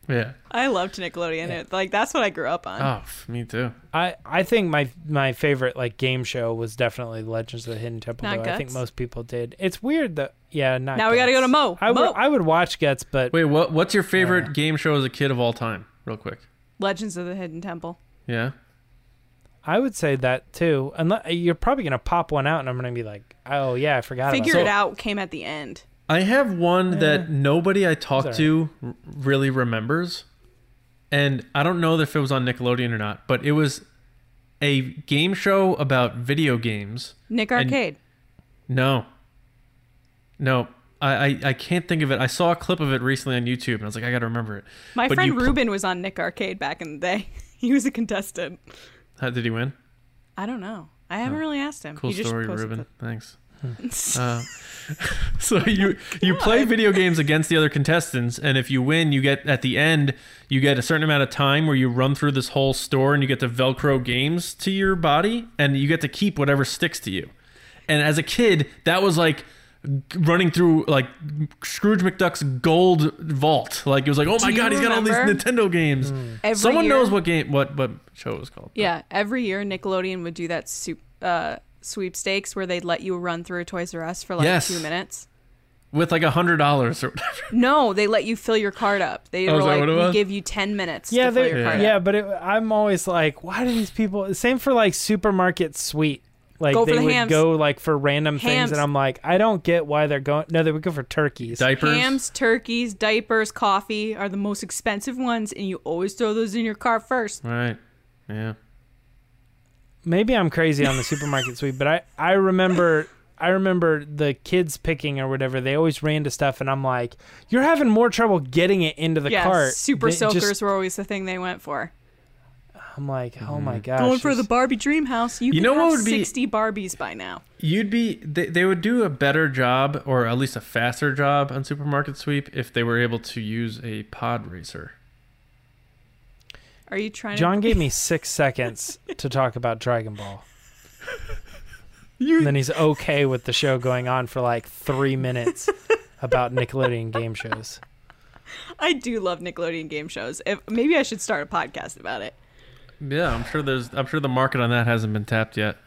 yeah. I loved Nickelodeon. It, like that's what I grew up on. Oh, me too. I, I think my my favorite like game show was definitely Legends of the Hidden Temple. Not though. I think most people did. It's weird that yeah. Not Now we gotta go to Mo. I would Mo. I would watch Guts, but Wait, what? What's your favorite game show as a kid of all time? Real quick. Legends of the Hidden Temple. Yeah. I would say that too. Unless you're probably gonna pop one out, and I'm gonna be like, oh yeah, I forgot. Figure about it that. out came at the end. I have one that nobody I talk It's to really remembers, and I don't know if it was on Nickelodeon or not, but it was a game show about video games. Nick And- Arcade. No. No. I, I, I can't think of it. I saw a clip of it recently on YouTube, and I was like, I gotta remember it. My but friend you pl- Ruben was on Nick Arcade back in the day. he was a contestant. How did he win? I don't know. I haven't oh. really asked him. Cool He story, posted Ruben. Thanks. The- Uh, so you you play video games against the other contestants, and if you win, you get at the end you get a certain amount of time where you run through this whole store and you get to Velcro games to your body, and you get to keep whatever sticks to you. And as a kid, that was like running through like Scrooge McDuck's gold vault. Like it was like, oh my you god, he's got all these remember? Nintendo games. Every Someone year- knows what game what what show it was called. Yeah, every year Nickelodeon would do that soup, uh, sweepstakes where they'd let you run through a Toys R Us for like Yes. two minutes. With like a hundred dollars or whatever. No, they let you fill your card up. They Oh, were like, we give you ten minutes Yeah, to fill they, your yeah, card up. but it, I'm always like, why do these people? Same for like supermarket sweet. Like Go for they the would hams. go like for random things, and I'm like, I don't get why they're going. No, they would go for turkeys. Diapers. Hams, turkeys, diapers, coffee are the most expensive ones, and you always throw those in your car first. Right. Yeah. Maybe I'm crazy on the supermarket sweep, but I I remember. I remember the kids picking or whatever. They always ran to stuff, and I'm like, "You're having more trouble getting it into the yeah, cart." super than soakers just- were always the thing they went for. I'm like, "Oh my mm. gosh!" Going for the Barbie Dream House, you, You could know what have would be- sixty Barbies by now. You'd be they, they would do a better job or at least a faster job on supermarket sweep if they were able to use a pod racer. Are you trying to? John to? gave me six seconds to talk about Dragon Ball. and then he's okay with the show going on for like three minutes about Nickelodeon game shows. I do love Nickelodeon game shows. If maybe I should start a podcast about it. Yeah, I'm sure there's I'm sure the market on that hasn't been tapped yet.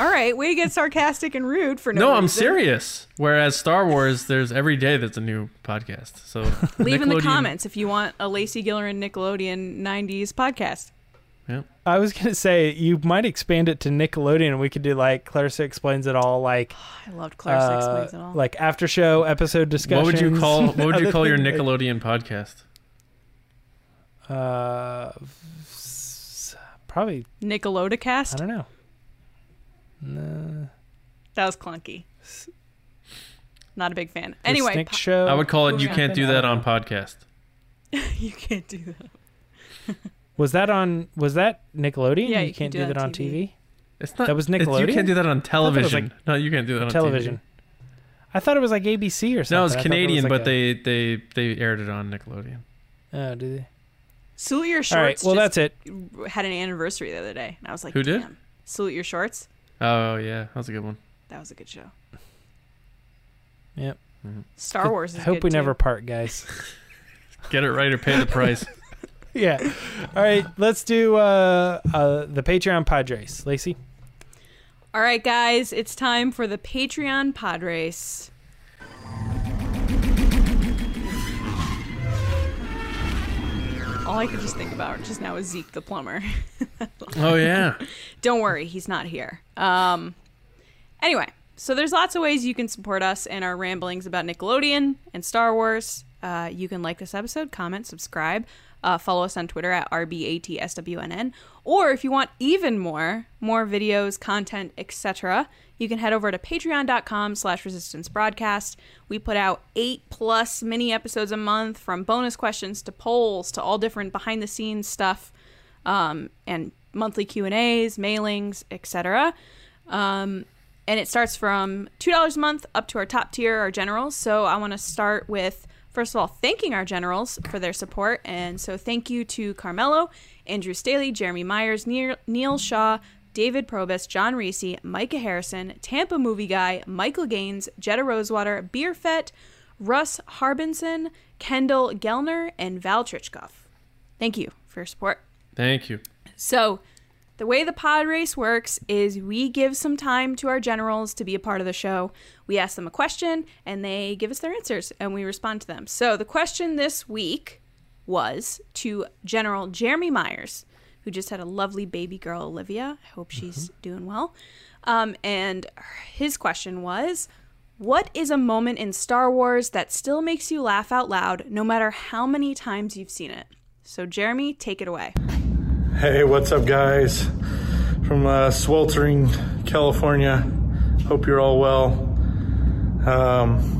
All right, way to get sarcastic and rude for no. No, I'm serious. Whereas Star Wars, there's every day that's a new podcast. So Leave in the comments if you want a Lacey Gillerin Nickelodeon '90s podcast. Yeah. I was gonna say you might expand it to Nickelodeon, and we could do like Clarissa explains it all, like I loved Clarissa uh, explains it all. like after show episode discussions. What would you call what would you call your things. Nickelodeon podcast? Uh, s- probably I don't know. No. That was clunky. Not a big fan. The Anyway, po- show. I would call it you can't do that on podcast. you can't do that. Was that on? Was that Nickelodeon? Yeah, you, you can can't do do that that on on TV. TV. It's not That was it's- You can't do that on television. like no, you can't do that on television. TV. I thought it was like ABC or something. No, I it's thought that was Canadian, like but a- they they they aired it on Nickelodeon. Oh, do they? Salute Your Shorts. All right. Well, just that's it. Had an anniversary the other day, and I was like, Who did? Damn. Salute Your Shorts. Oh yeah, that was a good one. That was a good show. Yep. Star Wars is I hope good we too. never part, guys. Get it right or pay the price. yeah. All right. Let's do uh, uh, the Patreon pod race. Lacey. All right, guys, it's time for the Patreon pod race. All I could just think about just now is Zeke the plumber. oh yeah. Don't worry, he's not here. Um, anyway, so there's lots of ways you can support us and our ramblings about Nickelodeon and Star Wars. Uh, you can like this episode, comment, subscribe, uh, follow us on Twitter at RBATSWNN, or if you want even more, more videos, content, etc., you can head over to patreon.com slash resistance broadcast. We put out eight plus mini episodes a month from bonus questions to polls to all different behind the scenes stuff um, and monthly Q and A's, mailings, etc. Um, and it starts from two dollars a month up to our top tier, our generals. So I want to start with first of all, thanking our generals for their support. And so thank you to Carmelo, Andrew Staley, Jeremy Myers, Neil, Shaw, David Probus, John Reese, Micah Harrison, Tampa Movie Guy, Michael Gaines, Jetta Rosewater, Beerfett, Russ Harbinson, Kendall Gellner, and Val Trichkoff. Thank you for your support. Thank you. So, the way the pod race works is we give some time to our generals to be a part of the show. We ask them a question and they give us their answers and we respond to them. So, the question this week was to General Jeremy Myers, who just had a lovely baby girl, Olivia. I hope she's doing well. Um, and his question was What is a moment in Star Wars that still makes you laugh out loud no matter how many times you've seen it? So, Jeremy, take it away. Hey, what's up, guys? From uh, sweltering California. Hope you're all well. Um,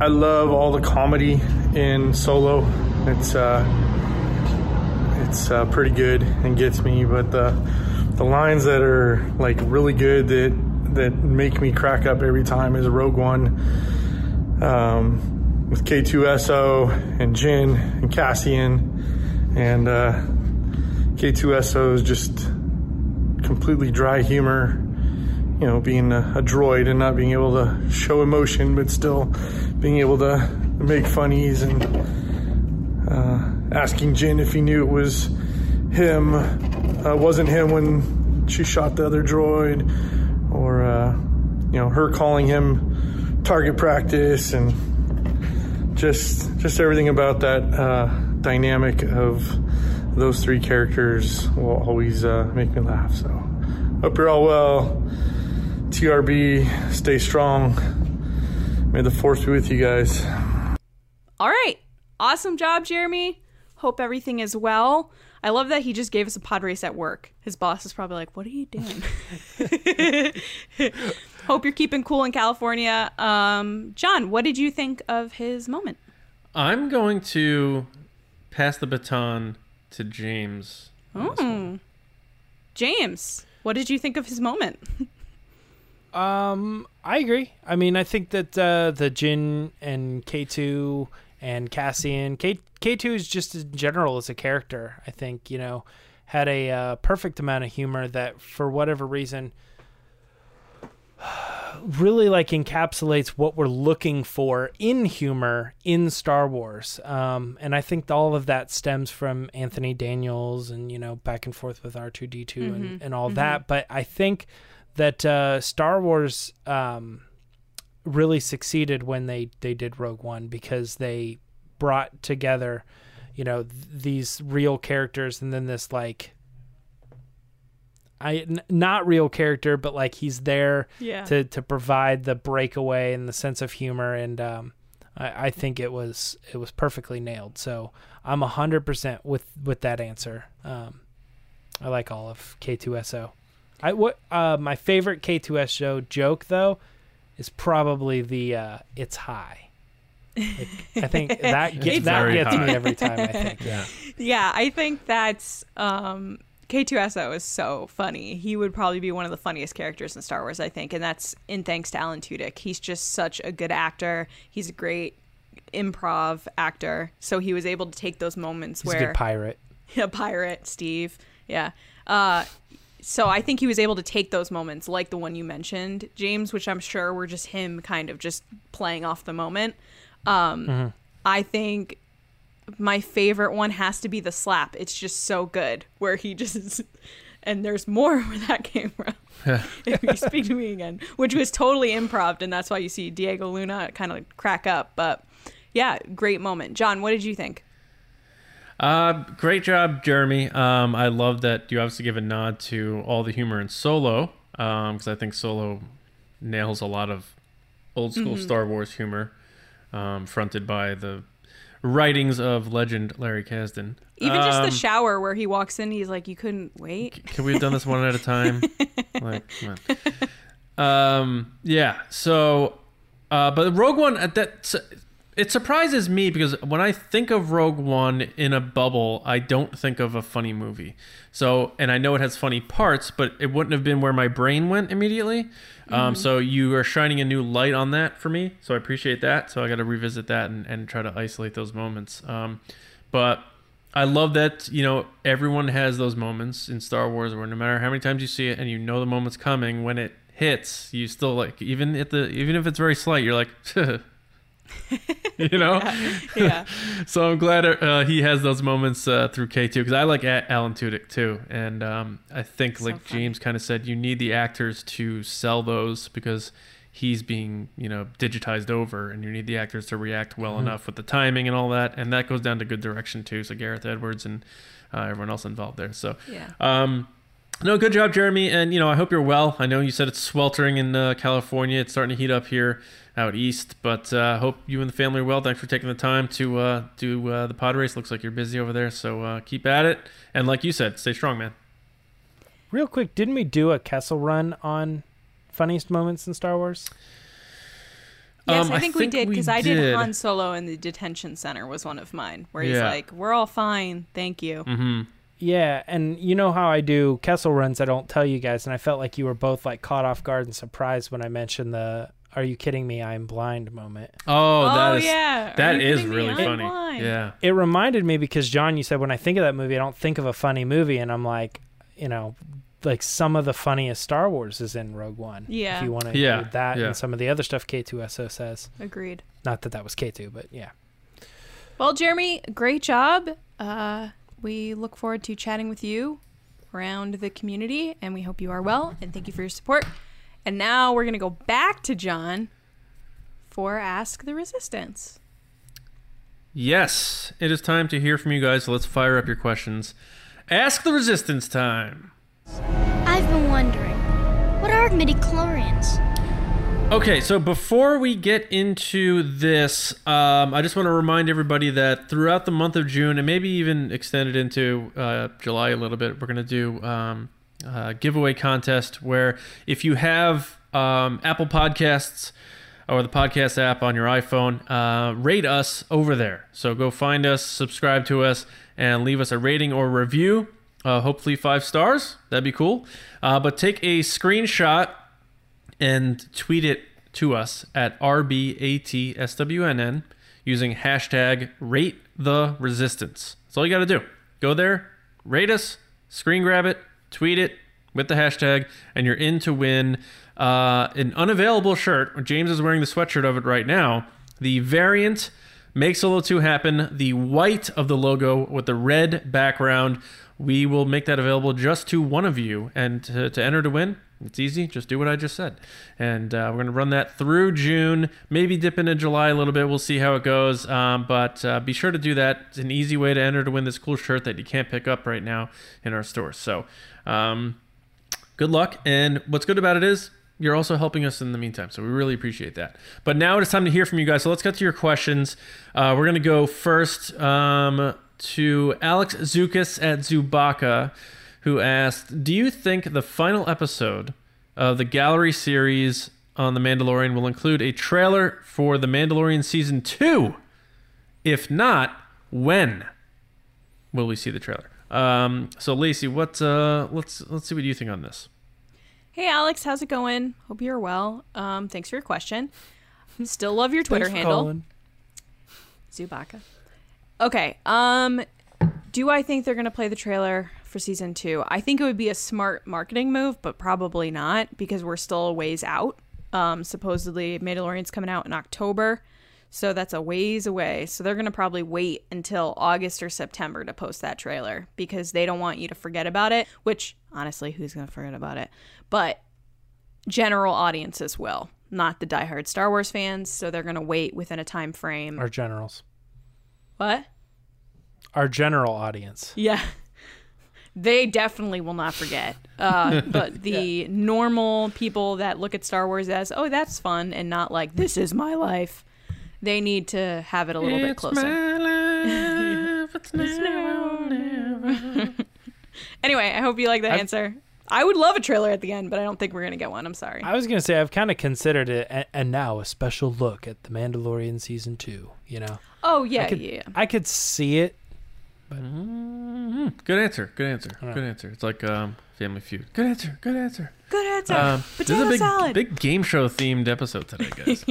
I love all the comedy in Solo. It's uh, it's uh, pretty good and gets me, but the the lines that are like really good that that make me crack up every time is Rogue One um, with K2SO and Jyn and Cassian and. Uh, K2SO is just completely dry humor, you know, being a, a, droid and not being able to show emotion, but still being able to make funnies and uh, asking Jyn if he knew it was him, uh, wasn't him when she shot the other droid, or, uh, you know, her calling him target practice and just, just everything about that uh, dynamic of those three characters will always uh, make me laugh. So, hope you're all well. TRB, stay strong. May the force be with you guys. All right. Awesome job, Jeremy. Hope everything is well. I love that he just gave us a pod race at work. His boss is probably like, What are you doing? Hope you're keeping cool in California. Um, John, what did you think of his moment? I'm going to pass the baton to James. Oh, James, what did you think of his moment? um, I agree. I mean, I think that uh, the Jyn and K two and Cassian K K two is just in general as a character. I think you know had a uh, perfect amount of humor that for whatever reason really like encapsulates what we're looking for in humor in Star Wars. Um, and I think all of that stems from Anthony Daniels and, you know, back and forth with R2D2 mm-hmm. and, and all mm-hmm. that. But I think that uh, Star Wars um, really succeeded when they, they did Rogue One because they brought together, you know, th- these real characters and then this like I n- not real character, but like he's there yeah. to to provide the breakaway and the sense of humor, and um, I, I think it was it was perfectly nailed. So I'm hundred percent with with that answer. Um, I like all of K2SO. I what uh, my favorite K2SO joke though is probably the uh, it's high. Like, I think that gets that gets high. me every time. I think yeah. Yeah, I think that's um K2SO is so funny. He would probably be one of the funniest characters in Star Wars, I think, and that's in thanks to Alan Tudyk. He's just such a good actor. He's a great improv actor, so he was able to take those moments He's where a good pirate, a pirate, Steve, yeah. Uh, so I think he was able to take those moments, like the one you mentioned, James, which I'm sure were just him kind of just playing off the moment. Um, mm-hmm. I think my favorite one has to be the slap. It's just so good where he just and there's more where that came from. if you speak to me again, which was totally improv, and that's why you see Diego Luna kind of crack up. But yeah, great moment. John, what did you think? Uh, great job, Jeremy. Um, I love that you obviously give a nod to all the humor in Solo, because um, I think Solo nails a lot of old school mm-hmm. Star Wars humor, um, fronted by the writings of legend Larry Kasdan. Even um, just the um, shower where he walks in, he's like, "You couldn't wait." Can we have done this one at a time? like, come on. Um, yeah. So, uh, but Rogue One, at that it surprises me because when I think of Rogue One in a bubble, I don't think of a funny movie. So, and I know it has funny parts, but it wouldn't have been where my brain went immediately. Um, so you are shining a new light on that for me. So I appreciate that. So I got to revisit that and, and try to isolate those moments. Um, but I love that you know everyone has those moments in Star Wars where no matter how many times you see it and you know the moment's coming, when it hits, you still like even at the even if it's very slight, you're like, you know. Yeah. So I'm glad uh, he has those moments uh, through K2 because I like Alan Tudyk too, and um, I think So like funny. James kind of said, you need the actors to sell those because he's being you know digitized over, and you need the actors to react well enough with the timing and all that, and that goes down to good direction too. So Gareth Edwards and uh, everyone else involved there. So Yeah. um, no, good job, Jeremy. And you know, I hope you're well. I know you said it's sweltering in uh, California. It's starting to heat up here out east, but uh, hope you and the family are well. Thanks for taking the time to uh, do uh, the pod race. Looks like you're busy over there, so uh, keep at it. And like you said, stay strong, man. Real quick, didn't we do a Kessel run on funniest moments in Star Wars? Yes, Um, I I think, we did because I did did. Han Solo in the detention center was one of mine, where he's Yeah. like, "We're all fine, thank you." Mm-hmm. Yeah, and you know how I do Kessel runs. I don't tell you guys, and I felt like you were both like caught off guard and surprised when I mentioned the "Are you kidding me? I'm blind" moment. Oh, that Oh, is yeah. Are that you is kidding me? really funny. blind. Yeah. It reminded me because John, you said when I think of that movie, I don't think of a funny movie, and I'm like, you know, like some of the funniest Star Wars is in Rogue One. Yeah. if you want to Yeah, include that yeah. and some of the other stuff K2SO says. Agreed. Not that that was K2, but yeah. Well, Jeremy, great job. Uh, we look forward to chatting with you around the community, and we hope you are well. And thank you for your support. And now we're gonna go back to John for Ask the Resistance. Yes, it is time to hear from you guys. So let's fire up your questions. Ask the resistance time. I've been wondering, what are midichlorians? Okay, so before we get into this, um, I just want to remind everybody that throughout the month of June, and maybe even extended into uh, July a little bit, we're going to do um, a giveaway contest where if you have um, Apple Podcasts or the podcast app on your iPhone, uh, rate us over there. So go find us, subscribe to us, and leave us a rating or review. Uh, hopefully, five stars. That'd be cool. Uh, but take a screenshot and tweet it to us at RBATSWNN using hashtag rate the resistance. That's all you got to do. Go there, rate us, screen grab it, tweet it with the hashtag, and you're in to win uh, an unavailable shirt. James is wearing the sweatshirt of it right now. The variant Make Solo 2 happen. The white of the logo with the red background. We will make that available just to one of you. And to, to enter to win, it's easy. Just do what I just said. And uh, we're going to run that through June, maybe dip into July a little bit. We'll see how it goes. Um, but uh, be sure to do that. It's an easy way to enter to win this cool shirt that you can't pick up right now in our stores. So, um, good luck. And what's good about it is you're also helping us in the meantime. So we really appreciate that. But now it's time to hear from you guys. So let's get to your questions. Uh, we're going to go first um, to Alex Zukas at Zubaka, who asked Do you think the final episode of the gallery series on The Mandalorian will include a trailer for The Mandalorian Season 2? If not, when will we see the trailer? Um, so Lacey, what uh, let's let's see what you think on this. Hey, Alex, how's it going? Hope you're well. Um, thanks for your question. Still love your Twitter Thanks for handle. calling. Zubaka. Okay. Um, do I think they're gonna play the trailer for season two? I think it would be a smart marketing move, but probably not because we're still a ways out. Um, supposedly Mandalorian's coming out in October, so that's a ways away. So they're gonna probably wait until August or September to post that trailer because they don't want you to forget about it. Which honestly, who's gonna forget about it? But general audiences will, not the diehard Star Wars fans. So they're gonna wait within a time frame. Our generals. what? Our general audience. Yeah. They definitely will not forget. Uh, but the normal people that look at Star Wars as, oh, that's fun, and not like, this is my life, they need to have it a little bit closer. Anyway, I hope you like that I've- answer. I would love a trailer at the end, but I don't think we're gonna get one. I'm sorry. I was gonna say I've kind of considered it, and, and now a special look at the Mandalorian season two. You know, oh yeah, I could, yeah. I could see it. Good answer. Good answer. Good answer. It's like um, Family Feud. Good answer. Good answer. Good answer. Um, this is a big, salad. big game show themed episode today, guys.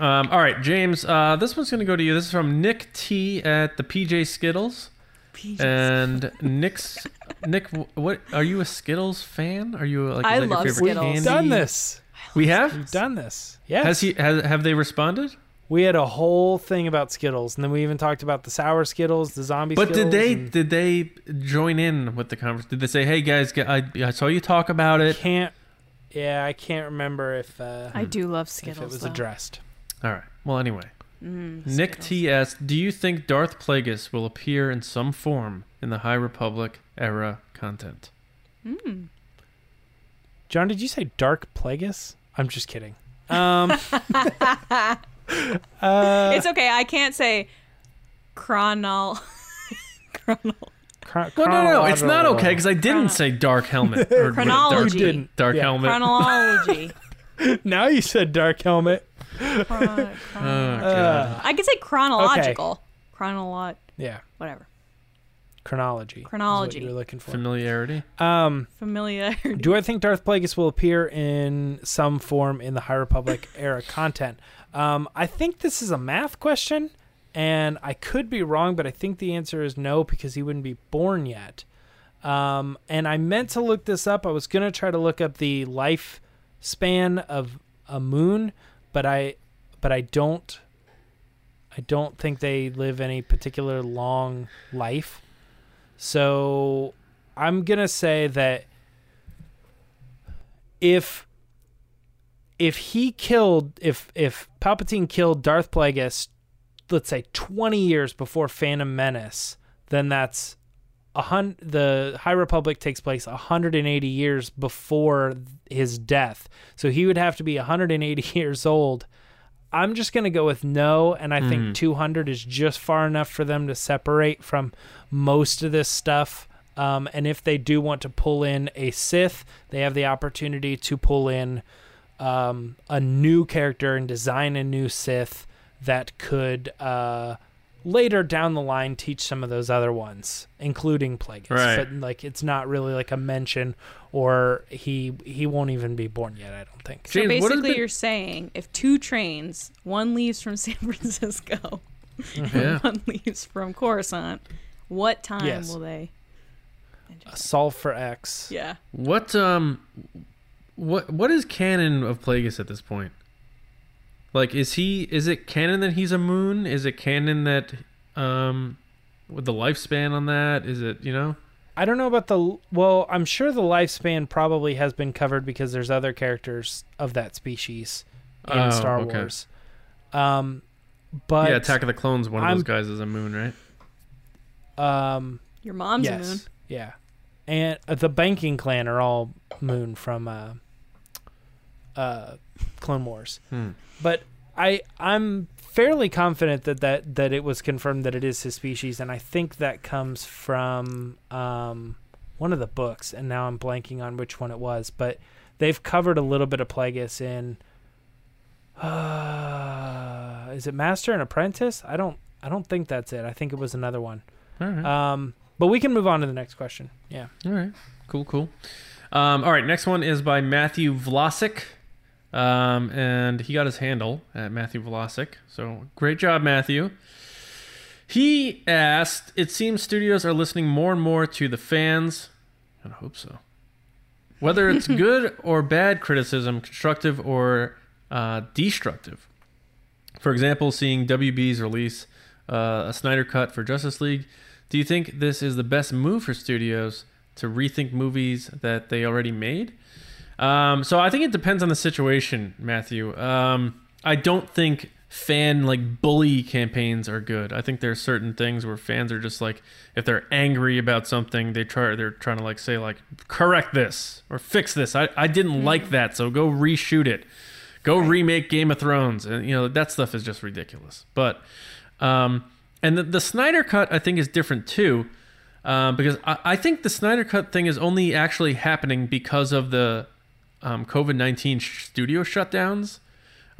um, all right, James. Uh, this one's going to go to you. This is from Nick T at the PJ Skittles. And Nick's Nick, what are you a Skittles fan? Are you like? is I that your love favorite Skittles. candy? Done this. We have. We've done this. Yes. Has he? Has, have they responded? We had a whole thing about Skittles, and then we even talked about the sour Skittles, the zombie. But did they? and Did they join in with the conversation? Did they say, "Hey guys, I, I saw you talk about it"? Can't. Yeah, I can't remember if uh, I do love if Skittles. it was though. addressed. All right. Well, anyway. Mm, Nick Skittles. T asks, "Do you think Darth Plagueis will appear in some form in the High Republic era content?" John, did you say Dark Plagueis? I'm just kidding. Um, uh, It's okay. I can't say chronol. chronol. chron- Well, no, no, it's not okay because I didn't say Dark Helmet or Chronology. Dark, Didn't. dark Yeah. Helmet. Chronology. Now you said Dark Helmet. Chron- chron- Oh, Uh, I could say chronological. Chronolo. yeah, Whatever. chronology. Chronology. you're looking for. Familiarity. Um, Familiarity. do I think Darth Plagueis will appear in some form in the High Republic era content? Um, I think this is a math question, and I could be wrong, but I think the answer is no because he wouldn't be born yet. Um, and I meant to look this up. I was gonna try to look up the lifespan of a Muun, but I, but I don't. I don't think they live any particular long life. So I'm gonna say that if if he killed if if Palpatine killed Darth Plagueis, let's say 20 years before Phantom Menace, then that's a hun- the High Republic takes place 180 years before his death. So he would have to be 180 years old. I'm just going to go with no and I think 200 is just far enough for them to separate from most of this stuff. Um, and if they do want to pull in a Sith, they have the opportunity to pull in um, a new character and design a new Sith that could uh, later down the line teach some of those other ones, including Plagueis. Right. But like, it's not really like a mention, or he he won't even be born yet. I don't think. So James, what has basically, you're saying if two trains, one leaves from San Francisco, Yeah. one leaves from Coruscant, what time Yes. will they? Solve for X. Yeah. What um, what what is canon of Plagueis at this point? Like, is he? Is it canon that he's a Muun? Is it canon that um, with the lifespan on that? Is it you know? I don't know about the well. I'm sure the lifespan probably has been covered because there's other characters of that species in Oh, Star okay. Wars. Um, but yeah, Attack of the Clones. One of I'm- those guys is a Muun, right? um, Your mom's yes, a Muun. yeah, and uh, the banking clan are all Muun from uh, uh, Clone Wars. Hmm. But I I'm fairly confident that, that that it was confirmed that it is his species, and I think that comes from um, one of the books, and now I'm blanking on which one it was, but they've covered a little bit of Plagueis in. Uh, is it Master and Apprentice? I don't I don't think that's it. I think it was another one. Right. Um, but we can move on to the next question. Yeah. All right. Cool, cool. Um, all right, next one is by Matthew Vlasic. Um, and he got his handle at Matthew Vlasic. So great job, Matthew. He asked, It seems studios are listening more and more to the fans. I hope so. Whether it's good or bad criticism, constructive or uh, destructive. For example, seeing WB's release uh, a Snyder cut for Justice League, do you think this is the best move for studios to rethink movies that they already made? Um, so I think it depends on the situation, Matthew. Um, I don't think fan like bully campaigns are good. I think there are certain things where fans are just like if they're angry about something, they try they're trying to like say like correct this or fix this. I, I didn't like that, so go reshoot it. Go remake Game of Thrones. And you know, that stuff is just ridiculous. But um and the, the Snyder cut I think is different too. um, because I, I think the Snyder Cut thing is only actually happening because of the um, COVID nineteen studio shutdowns.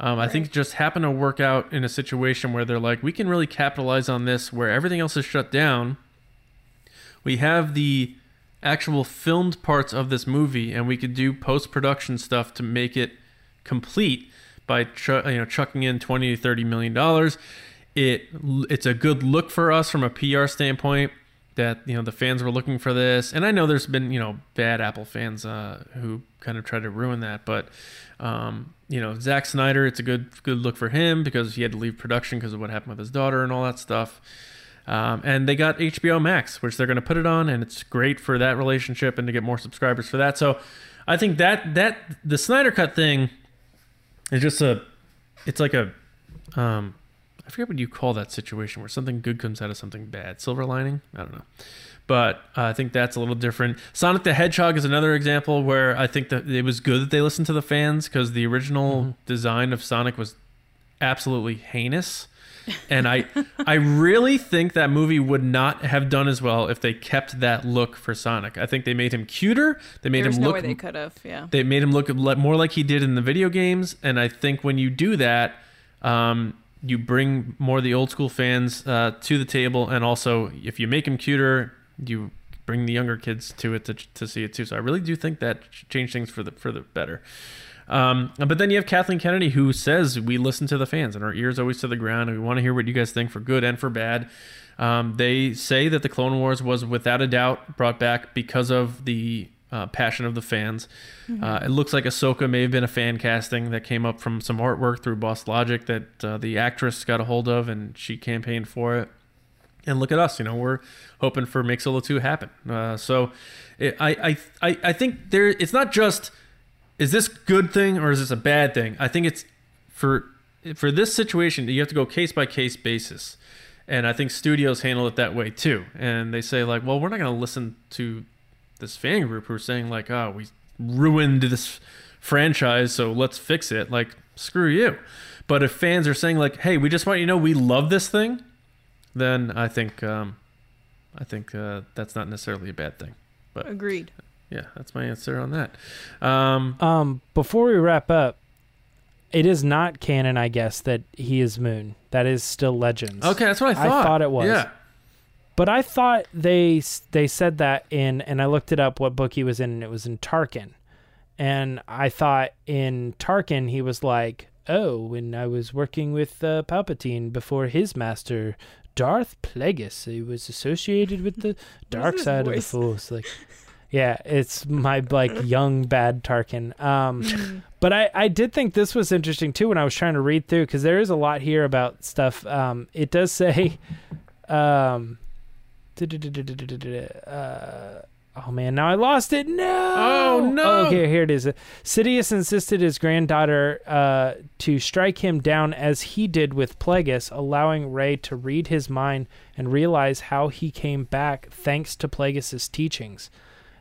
Um, I think just happened to work out in a situation where they're like, we can really capitalize on this where everything else is shut down. We have the actual filmed parts of this movie, and we could do post production stuff to make it complete by ch- you know chucking in twenty to thirty million dollars. It it's a good look for us from a PR standpoint that you know the fans were looking for this, and I know there's been you know bad Apple fans uh, who kind of try to ruin that, but um, you know Zack Snyder, it's a good good look for him because he had to leave production because of what happened with his daughter and all that stuff. Um, and they got HBO Max, which they're going to put it on, and it's great for that relationship and to get more subscribers for that. So, I think that that the Snyder Cut thing is just a, it's like a, um, I forget what you call that situation where something good comes out of something bad. Silver lining? I don't know. But uh, I think that's a little different. Sonic the Hedgehog is another example where I think that it was good that they listened to the fans because the original design of Sonic was absolutely heinous. And I I really think that movie would not have done as well if they kept that look for Sonic. I think they made him cuter. They made There's him no look they could have. Yeah. they made him look more like he did in the video games and i think when you do that um, you bring more of the old school fans uh, to the table and also if you make them cuter you bring the younger kids to it to, to see it too so i really do think that changed things for the for the better um, but then you have Kathleen Kennedy who says we listen to the fans and our ears always to the ground and we want to hear what you guys think for good and for bad. Um, they say that the Clone Wars was without a doubt brought back because of the uh, passion of the fans. Uh, it looks like Ahsoka may have been a fan casting that came up from some artwork through Boss Logic that uh, the actress got a hold of and she campaigned for it. And look at us, you know, we're hoping for Make Solo 2 happen. Uh, so it, I, I, I, I think there, it's not just is this good thing or is this a bad thing? I think it's for for this situation you have to go case by case basis, and I think studios handle it that way too. And they say like, well, we're not going to listen to this fan group who are saying like, oh, we ruined this franchise, so let's fix it. Like, screw you. But if fans are saying like, hey, we just want you to know we love this thing, then I think um, I think uh, that's not necessarily a bad thing. But Agreed. Yeah, that's my answer on that. Um, Um, before we wrap up, it is not canon, I guess, that he is Muun. That is still Legends. okay, that's what I thought. I thought. thought it was. Yeah. But I thought they they said that in, and I looked it up what book he was in, and it was in Tarkin. And I thought in Tarkin he was like, oh, when I was working with uh, Palpatine before his master Darth Plagueis, he was associated with the dark side of the? Force. Like, yeah, it's my like young bad Tarkin. Um, but I I did think this was interesting too when I was trying to read through because there is a lot here about stuff. Um, it does say, um, uh, oh man, now I lost it. No. Oh, no. Okay, here it is. Sidious insisted his granddaughter uh, to strike him down as he did with Plagueis, allowing Rey to read his mind and realize how he came back thanks to Plagueis' teachings.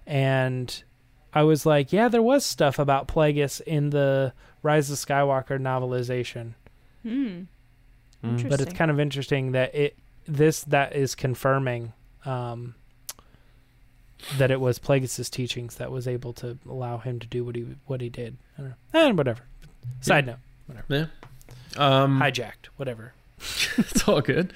And I was like, yeah, there was stuff about Plagueis in the Rise of Skywalker novelization Hmm. Mm. But it's kind of interesting that it this that is confirming um, that it was Plagueis' teachings that was able to allow him to do what he what he did. I don't know. And whatever. Side note, Yeah. Um, hijacked, whatever. it's all good.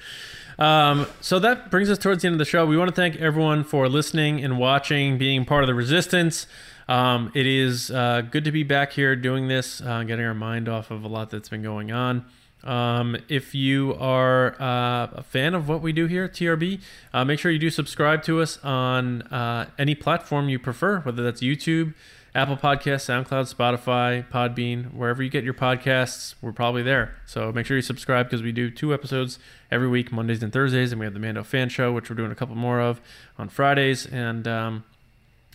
Um, so that brings us towards the end of the show. We want to thank everyone for listening and watching, being part of the resistance. Um, it is uh, good to be back here doing this, uh, getting our mind off of a lot that's been going on. Um, if you are uh, a fan of what we do here at TRB, uh, make sure you do subscribe to us on uh, any platform you prefer, whether that's YouTube, Apple Podcasts, SoundCloud, Spotify, Podbean, wherever you get your podcasts, we're probably there. So make sure you subscribe because we do two episodes every week, Mondays and Thursdays, and we have the Mando Fan Show, which we're doing a couple more of on Fridays, and um,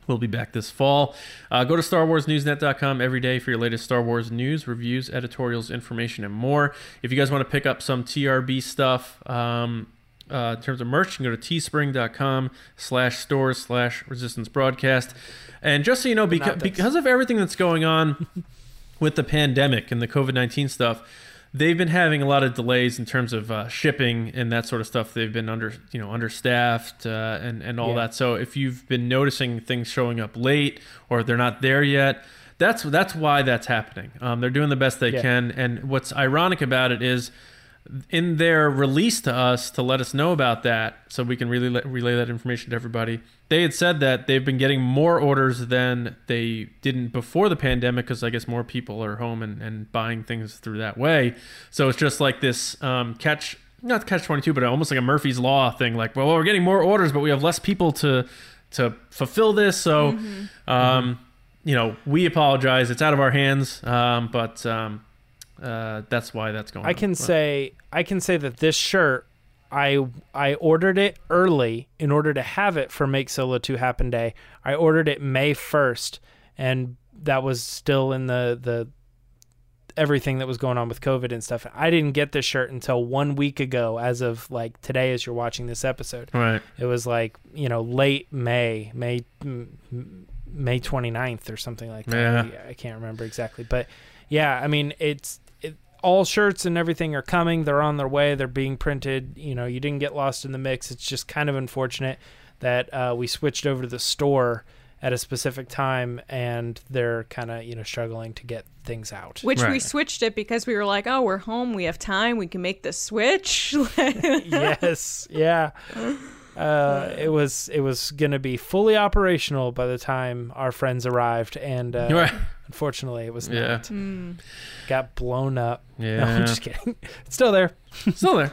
we'll be back this fall. Uh, go to StarWarsNewsNet.com every day for your latest Star Wars news, reviews, editorials, information, and more. If you guys want to pick up some TRB stuff, um, uh, in terms of merch, you can go to teespring.com slash stores slash resistance broadcast. And just so you know, because, because of everything that's going on with the pandemic and the COVID 19 stuff, they've been having a lot of delays in terms of uh, shipping and that sort of stuff. They've been under, you know, understaffed uh, and and all Yeah. that. So if you've been noticing things showing up late or they're not there yet, that's that's why that's happening. Um, they're doing the best they Yeah. can. And what's ironic about it is in their release to us to let us know about that so we can really relay that information to everybody. They had said that they've been getting more orders than they didn't before the pandemic because i guess more people are home and, and buying things through that way. So it's just like this um, catch not catch 22 but almost like a murphy's law thing like well we're getting more orders but we have less people to to fulfill this. So um, you know we apologize. It's out of our hands. Um, but um, uh, that's why that's going I on. can say I can say that this shirt I I ordered it early in order to have it for Make Solo 2 Happen Day. I ordered it May 1st and that was still in the the everything that was going on with COVID and stuff. I didn't get this shirt until 1 week ago as of like today as you're watching this episode. Right. It was like, you know, late May, May May 29th or something like that. Yeah. I, I can't remember exactly, but yeah, I mean, it's it, all shirts and everything are coming. They're on their way. They're being printed. You know, you didn't get lost in the mix. It's just kind of unfortunate that uh, we switched over to the store at a specific time and they're kind of, you know, struggling to get things out. Which we switched it because we were like, oh, we're home, we have time, we can make the switch. yes, yeah. Uh, it was it was gonna be fully operational by the time our friends arrived, and uh, Right. Unfortunately, it was not. Yeah. Hmm. Got blown up. No, Yeah. I'm just kidding. It's still there. Still there.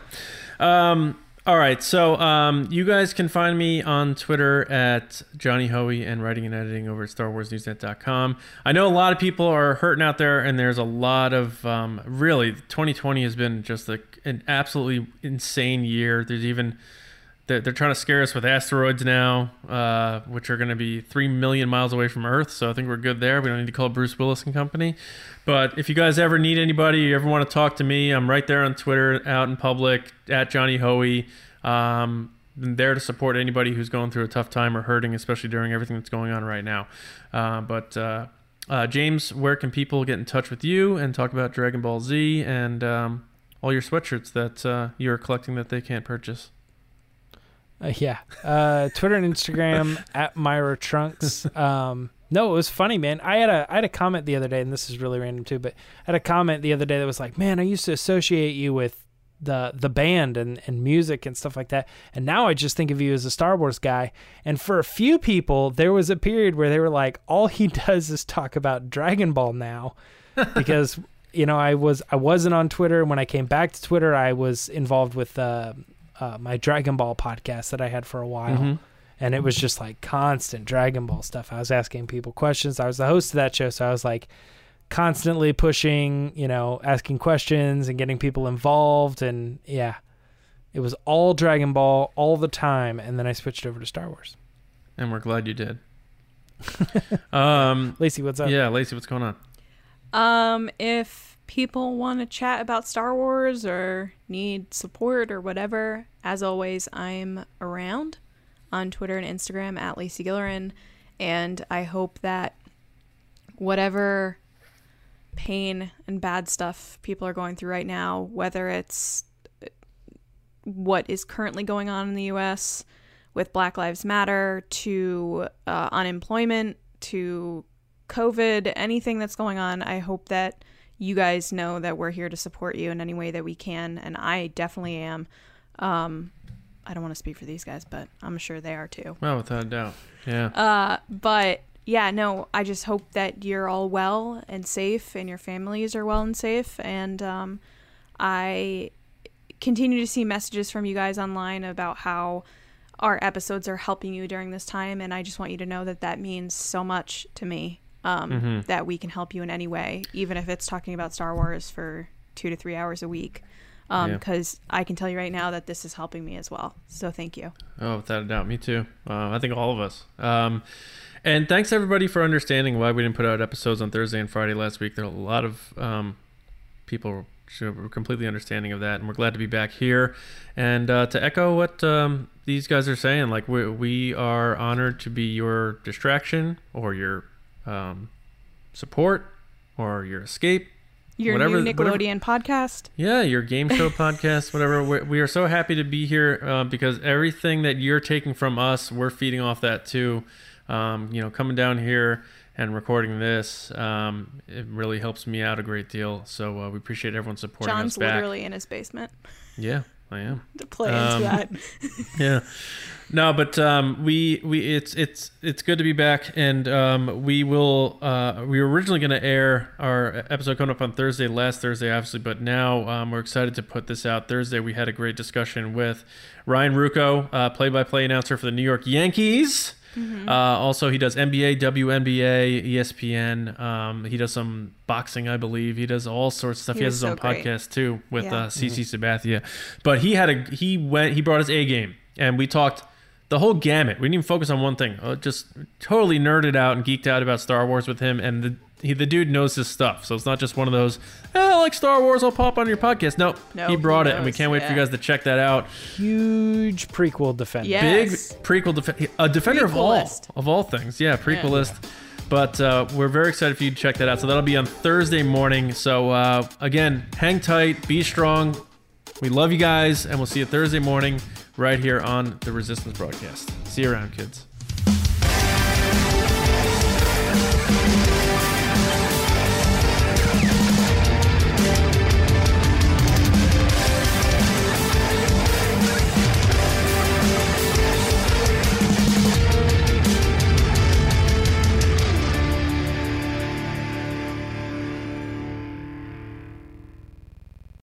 Um, all right. So um, you guys can find me on Twitter at Johnny Hoey and writing and editing over at StarWarsNewsNet.com. I know a lot of people are hurting out there, and there's a lot of um, really 2020 has been just a, an absolutely insane year. There's even they're, they're trying to scare us with asteroids now, uh, which are going to be three million miles away from Earth. So I think we're good there. We don't need to call Bruce Willis and company. But if you guys ever need anybody, you ever want to talk to me, I'm right there on Twitter, out in public at Johnny Hoey. Um, I'm there to support anybody who's going through a tough time or hurting, especially during everything that's going on right now. Uh, but uh, uh, James, where can people get in touch with you and talk about Dragon Ball Z and um, all your sweatshirts that uh, you're collecting that they can't purchase? Uh, yeah. Uh, Twitter and Instagram at Mirai Trunks. Um, no, it was funny, man. I had a I had a comment the other day, and this is really random too, but I had a comment the other day that was like, "Man, I used to associate you with the the band and, and music and stuff like that, and now I just think of you as a Star Wars guy." And for a few people, there was a period where they were like, "All he does is talk about Dragon Ball now," because you know I was I wasn't on Twitter. When I came back to Twitter, I was involved with uh, uh, my Dragon Ball podcast that I had for a while. Mhm. And it was just like constant Dragon Ball stuff. I was asking people questions. I was the host of that show, so I was like constantly pushing, you know, asking questions and getting people involved. And yeah, it was all Dragon Ball all the time. And then I switched over to Star Wars. And we're glad you did. um, Lacey, what's up? yeah, Lacey, what's going on? Um, if people want to chat about Star Wars or need support or whatever, as always, I'm around on Twitter and Instagram at Lacey Gillerin, and I hope that whatever pain and bad stuff people are going through right now, whether it's what is currently going on in the U.S. with Black Lives Matter to uh, unemployment to COVID, anything that's going on, I hope that you guys know that we're here to support you in any way that we can, and I definitely am. Um, I don't want to speak for these guys, but I'm sure they are too. Well, without a doubt. Yeah. Uh, but yeah, no, I just hope that you're all well and safe, and your families are well and safe, and um, I continue to see messages from you guys online about how our episodes are helping you during this time, and I just want you to know that that means so much to me. Um, That we can help you in any way, even if it's talking about Star Wars for two to three hours a week. Yeah. Because I can tell you right now that this is helping me as well. So thank you. Oh, without a doubt. Me too. Uh, I think all of us. Um, and thanks everybody for understanding why we didn't put out episodes on Thursday and Friday last week. There are a lot of um, people who were completely understanding of that, and we're glad to be back here. And uh, to echo what um, these guys are saying, like we we are honored to be your distraction or your um, support or your escape Your whatever, new whatever- Nickelodeon podcast. Yeah, your game show podcast, whatever. we we are so happy to be here uh, because everything that you're taking from us, we're feeding off that too. Um, you know, coming down here and recording this, um, it really helps me out a great deal. So uh, we appreciate everyone supporting John's literally in his basement Yeah, I am. to play Um, into that. yeah no but um we we it's it's it's good to be back and um we will uh we were originally going to air our episode coming up on thursday last thursday obviously but now um, we're excited to put this out thursday we had a great discussion with ryan ruocco uh, play-by-play announcer for the new york yankees Mm-hmm. uh, also, he does NBA, WNBA, ESPN. Um, he does some boxing, I believe. He does all sorts of stuff. He, He has was his own great. podcast too with Yeah. uh, CC Sabathia. But he had a he went he brought his A game, and we talked the whole gamut. We didn't even focus on one thing. Uh, just totally nerded out and geeked out about Star Wars with him, and the he, the dude knows his stuff. So it's not just one of those. Eh, I like Star Wars. I'll pop on your podcast. No, No, he brought he it, and we can't wait for you guys to check that out. Huge prequel defender. Yeah. Big prequel, def- a defender of all of all things. Yeah, prequelist. Yeah. But uh, we're very excited for you to check that out. So that'll be on Thursday morning. So uh, again, hang tight, be strong. We love you guys, and we'll see you Thursday morning right here on the Resistance broadcast. See you around, kids.